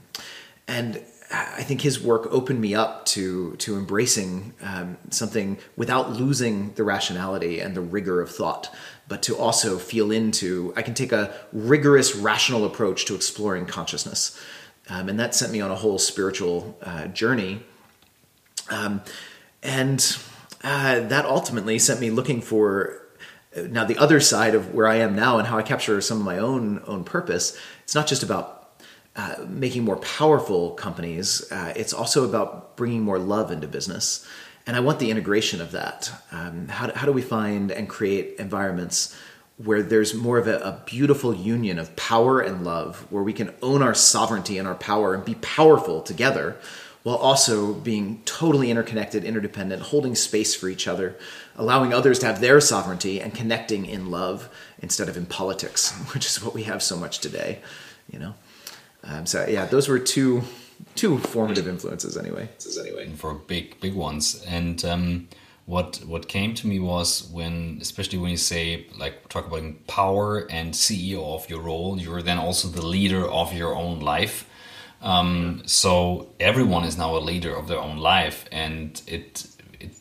and I think his work opened me up to to embracing um, something without losing the rationality and the rigor of thought, but to also feel into. I can take a rigorous, rational approach to exploring consciousness, um, and that sent me on a whole spiritual uh, journey. Um, and uh, that ultimately sent me looking for uh, now the other side of where I am now and how I capture some of my own own purpose. It's not just about uh, making more powerful companies, uh, it's also about bringing more love into business. And I want the integration of that. Um, how, do, how do we find and create environments where there's more of a, a, beautiful union of power and love, where we can own our sovereignty and our power and be powerful together, while also being totally interconnected, interdependent, holding space for each other, allowing others to have their sovereignty and connecting in love instead of in politics, which is what we have so much today, you know. Um, so yeah, those were two two formative influences anyway. Anyway, for big big ones. And um, what what came to me was when, especially when you say like talk about power and CEO of your role, you're then also the leader of your own life. Um, so everyone is now a leader of their own life, and it, it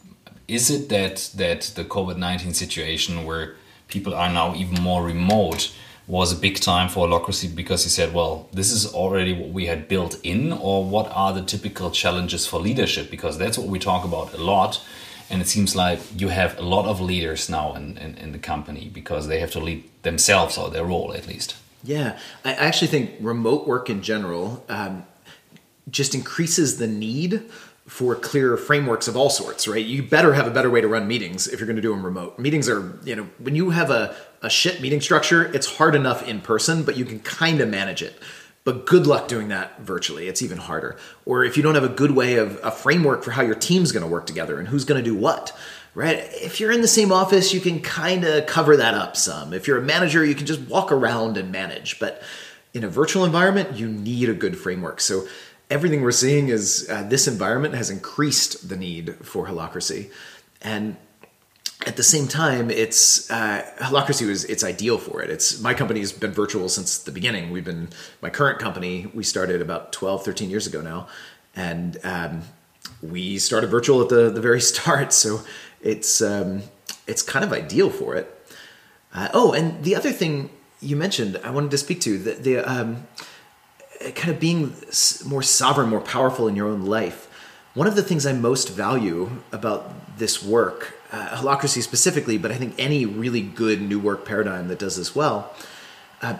is it that that the COVID nineteen situation where people are now even more remote was a big time for Holacracy because he said, well, this is already what we had built in, or what are the typical challenges for leadership? Because that's what we talk about a lot. And it seems like you have a lot of leaders now in, in, in the company because they have to lead themselves or their role at least. Yeah, I actually think remote work in general um, just increases the need for clear frameworks of all sorts, right? You better have a better way to run meetings if you're going to do them remote. Meetings are, you know, when you have a, a shit meeting structure, it's hard enough in person, but you can kind of manage it. But good luck doing that virtually. It's even harder. Or if you don't have a good way of a framework for how your team's going to work together and who's going to do what, right? If you're in the same office, you can kind of cover that up some. If you're a manager, you can just walk around and manage. But in a virtual environment, you need a good framework. So everything we're seeing is uh, this environment has increased the need for holacracy. and at the same time, it's uh, Holacracy was it's ideal for it. It's my company's been virtual since the beginning. We've been my current company. We started about 12, 13 years ago now, and um, we started virtual at the the very start. So it's um, it's kind of ideal for it. Uh, oh, and the other thing you mentioned, I wanted to speak to the, the um, kind of being more sovereign, more powerful in your own life. One of the things I most value about this work uh, holacracy specifically, but I think any really good new work paradigm that does this well, uh,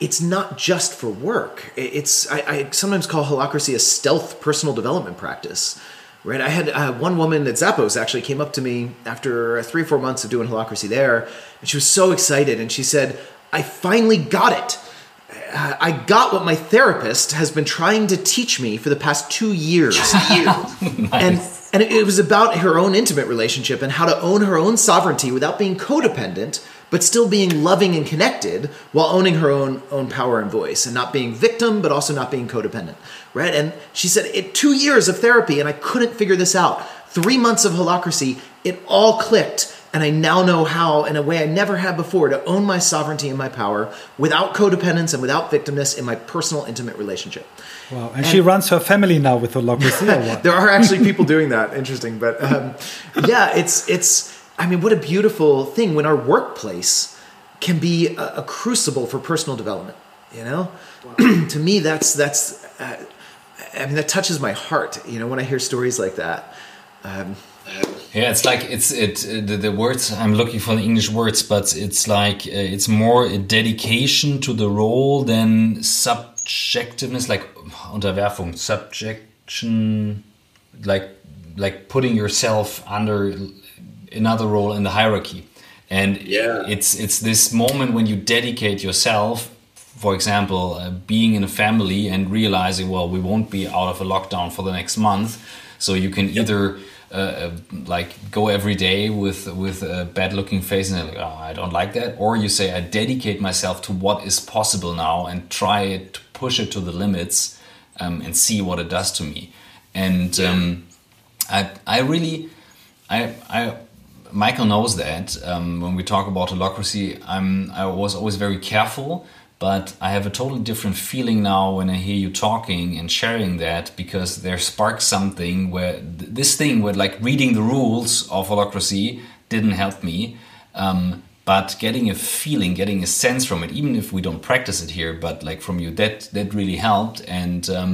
it's not just for work. It's I, I, sometimes call holacracy a stealth personal development practice. Right, I had uh, one woman at Zappos actually came up to me after three or four months of doing holacracy there, and she was so excited, and she said, "I finally got it." I got what my therapist has been trying to teach me for the past two years. nice. And and it was about her own intimate relationship and how to own her own sovereignty without being codependent, but still being loving and connected while owning her own own power and voice and not being victim, but also not being codependent. Right? And she said, it two years of therapy and I couldn't figure this out. Three months of holacracy, it all clicked and I now know how, in a way I never had before, to own my sovereignty and my power without codependence and without victimness in my personal, intimate relationship. Wow. And, and she runs her family now with holacracy or what? there are actually people doing that. Interesting. But um, yeah, it's, it's, I mean, what a beautiful thing when our workplace can be a, a crucible for personal development, you know? Wow. to me, that's, that's, uh, I mean, that touches my heart, you know, when I hear stories like that. Um, yeah, it's like it's it uh, the, the, words I'm looking for the English words, but it's like uh, it's more a dedication to the role than subjectiveness, like Unterwerfung, subjection, like like putting yourself under another role in the hierarchy. And yeah. it's it's this moment when you dedicate yourself for example, uh, being in a family and realizing, well, we won't be out of a lockdown for the next month, so you can yep. either uh, uh, like go every day with with a bad looking face and like, oh, I don't like that, or you say I dedicate myself to what is possible now and try it, to push it to the limits, um, and see what it does to me. And um, I I really I I Michael knows that um, when we talk about holacracy, I'm I was always very careful but I have a totally different feeling now when I hear you talking and sharing that because there sparks something where th this thing where like reading the rules of holacracy didn't help me. Um, but getting a feeling, getting a sense from it, even if we don't practice it here, but like from you, that that really helped. And um,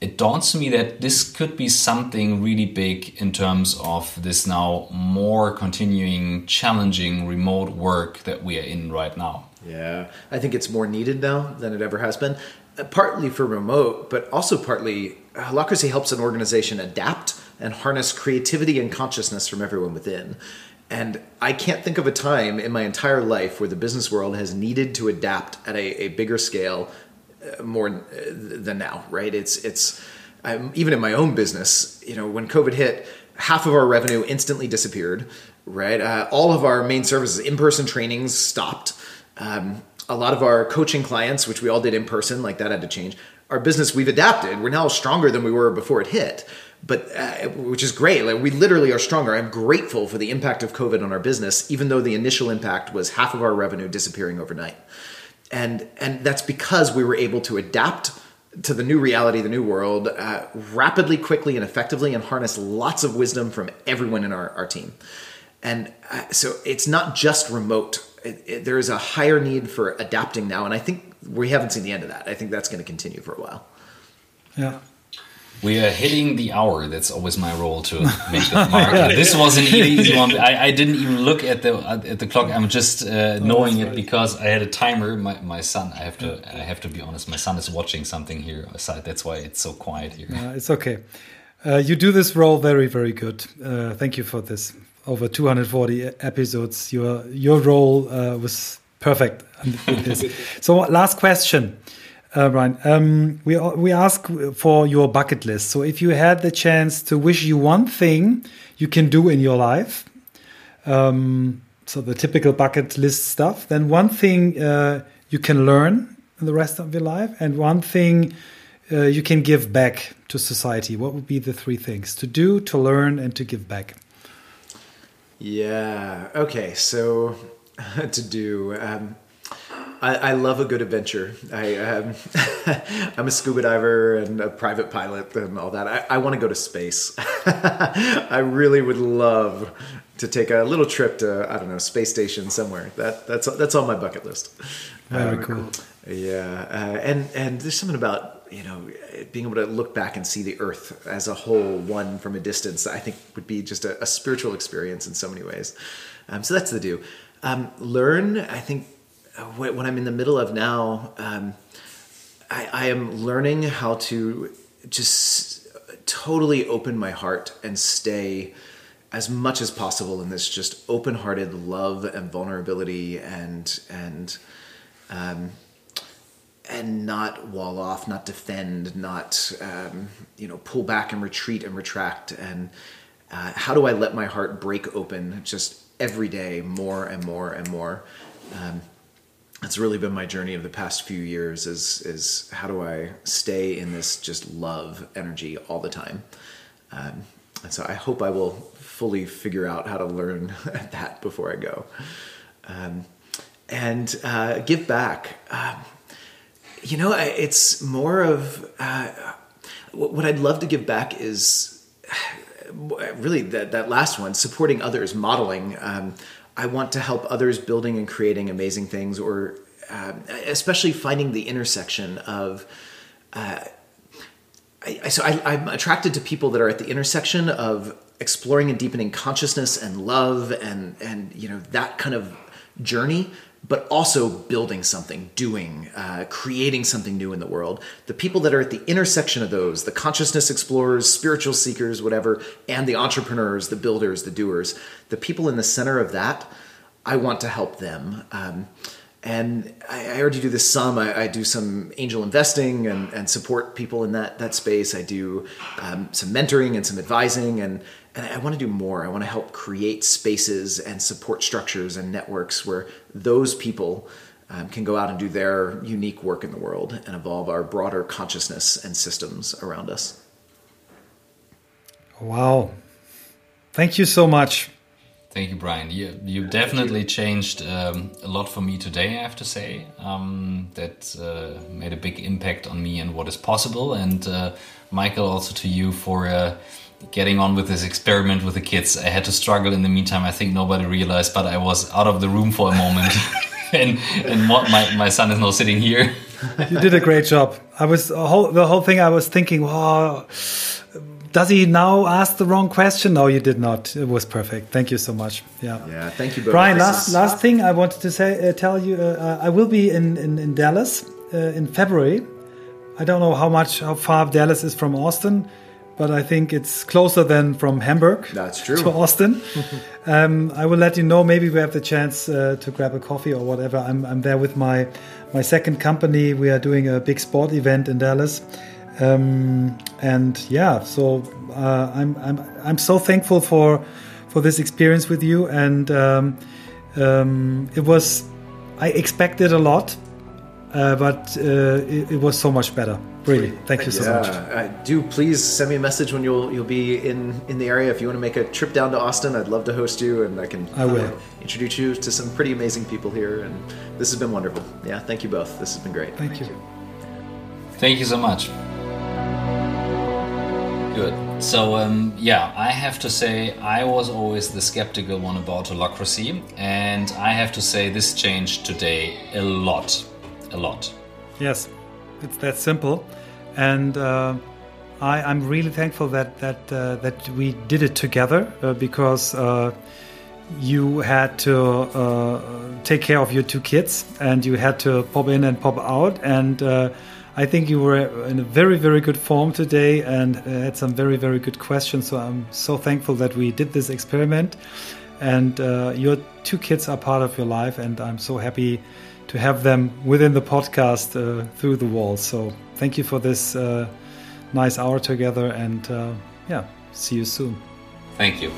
it dawns to me that this could be something really big in terms of this now more continuing, challenging remote work that we are in right now. Yeah, I think it's more needed now than it ever has been. Uh, partly for remote, but also partly Holacracy helps an organization adapt and harness creativity and consciousness from everyone within. And I can't think of a time in my entire life where the business world has needed to adapt at a, a bigger scale uh, more uh, than now, right? It's it's um, even in my own business, you know, when COVID hit, half of our revenue instantly disappeared, right? Uh, all of our main services, in-person trainings stopped um, a lot of our coaching clients, which we all did in person, like that had to change. Our business, we've adapted. We're now stronger than we were before it hit, but uh, which is great. Like we literally are stronger. I'm grateful for the impact of COVID on our business, even though the initial impact was half of our revenue disappearing overnight, and and that's because we were able to adapt to the new reality, the new world, uh, rapidly, quickly, and effectively, and harness lots of wisdom from everyone in our, our team. And uh, so it's not just remote it, it, there is a higher need for adapting now, and I think we haven't seen the end of that. I think that's going to continue for a while. Yeah. We are hitting the hour. That's always my role to make the mark. yeah. This was an easy one. I, I, didn't even look at the at the clock. I'm just uh, oh, knowing it because I had a timer. My, my son. I have to. I have to be honest. My son is watching something here aside. That's why it's so quiet here. Uh, it's okay. Uh, you do this role very, very good. Uh, thank you for this over 240 episodes. Your your role uh, was perfect with this. so last question, uh, Brian. Um, we we ask for your bucket list. So if you had the chance to wish you one thing you can do in your life, um, so the typical bucket list stuff, then one thing uh, you can learn in the rest of your life, and one thing uh, you can give back to society. What would be the three things to do, to learn, and to give back? Yeah. Okay. So to do. Um, I, I, love a good adventure. I, um, I'm a scuba diver and a private pilot and all that. I, I want to go to space. I really would love to take a little trip to I don't know space station somewhere. That that's that's on my bucket list. Very um, cool. Yeah, uh, and and there's something about you know being able to look back and see the Earth as a whole, one from a distance. I think would be just a, a spiritual experience in so many ways. Um, so that's the do. Um, learn. I think what, what, I'm in the middle of now. Um, I, I am learning how to just totally open my heart and stay as much as possible in this just open-hearted love and vulnerability and and um, and not wall off, not defend, not um, you know pull back and retreat and retract. And uh, how do I let my heart break open just every day, more and more and more? Um, that's really been my journey of the past few years. Is is how do I stay in this just love energy all the time? Um, and so I hope I will fully figure out how to learn that before I go. Um, and uh, give back. Um, you know, it's more of uh, what I'd love to give back is really that, that last one supporting others, modeling. Um, I want to help others building and creating amazing things, or uh, especially finding the intersection of. Uh, I, so I, I'm attracted to people that are at the intersection of exploring and deepening consciousness and love and and you know that kind of journey but also building something, doing, uh, creating something new in the world. The people that are at the intersection of those, the consciousness explorers, spiritual seekers, whatever, and the entrepreneurs, the builders, the doers, the people in the center of that, I want to help them. Um, and I, I, already do this some. I, I, do some angel investing and, and support people in that that space. I do um, some mentoring and some advising, and and I want to do more. I want to help create spaces and support structures and networks where those people um, can go out and do their unique work in the world and evolve our broader consciousness and systems around us. Wow. Thank you so much. Thank you, Brian. You, you definitely changed um, a lot for me today, I have to say. Um, that uh, made a big impact on me and what is possible. And uh, Michael, also to you for. Uh, getting on with this experiment with the kids. I had to struggle in the meantime. I think nobody realized, but I was out of the room for a moment. and and my, my son is now sitting here. you did a great job. I was whole, the whole thing. I was thinking, wow, does he now ask the wrong question? No, you did not. It was perfect. Thank you so much. Yeah. Yeah. Thank you, both. Brian. Last last thing I wanted to say, uh, tell you, uh, I will be in in, in Dallas uh, in February. I don't know how much how far Dallas is from Austin but I think it's closer than from Hamburg. That's true. To Austin. um, I will let you know. Maybe we have the chance uh, to grab a coffee or whatever. I'm, I'm there with my my second company. We are doing a big sport event in Dallas. Um, and yeah, so uh, I'm, I'm I'm so thankful for for this experience with you, and um, um, it was I expected a lot, uh, but uh, it, it was so much better. Really, thank you so yeah. much. Uh, do please send me a message when you'll you'll be in in the area. If you want to make a trip down to Austin, I'd love to host you, and I can I will uh, introduce you to some pretty amazing people here. And this has been wonderful. Yeah, thank you both. This has been great. Thank, thank you. you. Thank you so much. Good. So um, yeah, I have to say I was always the skeptical one about holacracy, and I have to say this changed today a lot, a lot. Yes. It's that simple, and uh, I, am really thankful that that uh, that we did it together uh, because uh, you had to uh, take care of your two kids and you had to pop in and pop out and. Uh, I think you were in a very, very good form today and had some very, very good questions. So I'm so thankful that we did this experiment. And your two kids are part of your life, and I'm so happy to have them within the podcast uh, through the walls. So thank you for this uh, nice hour together, and uh, yeah, see you soon. Thank you.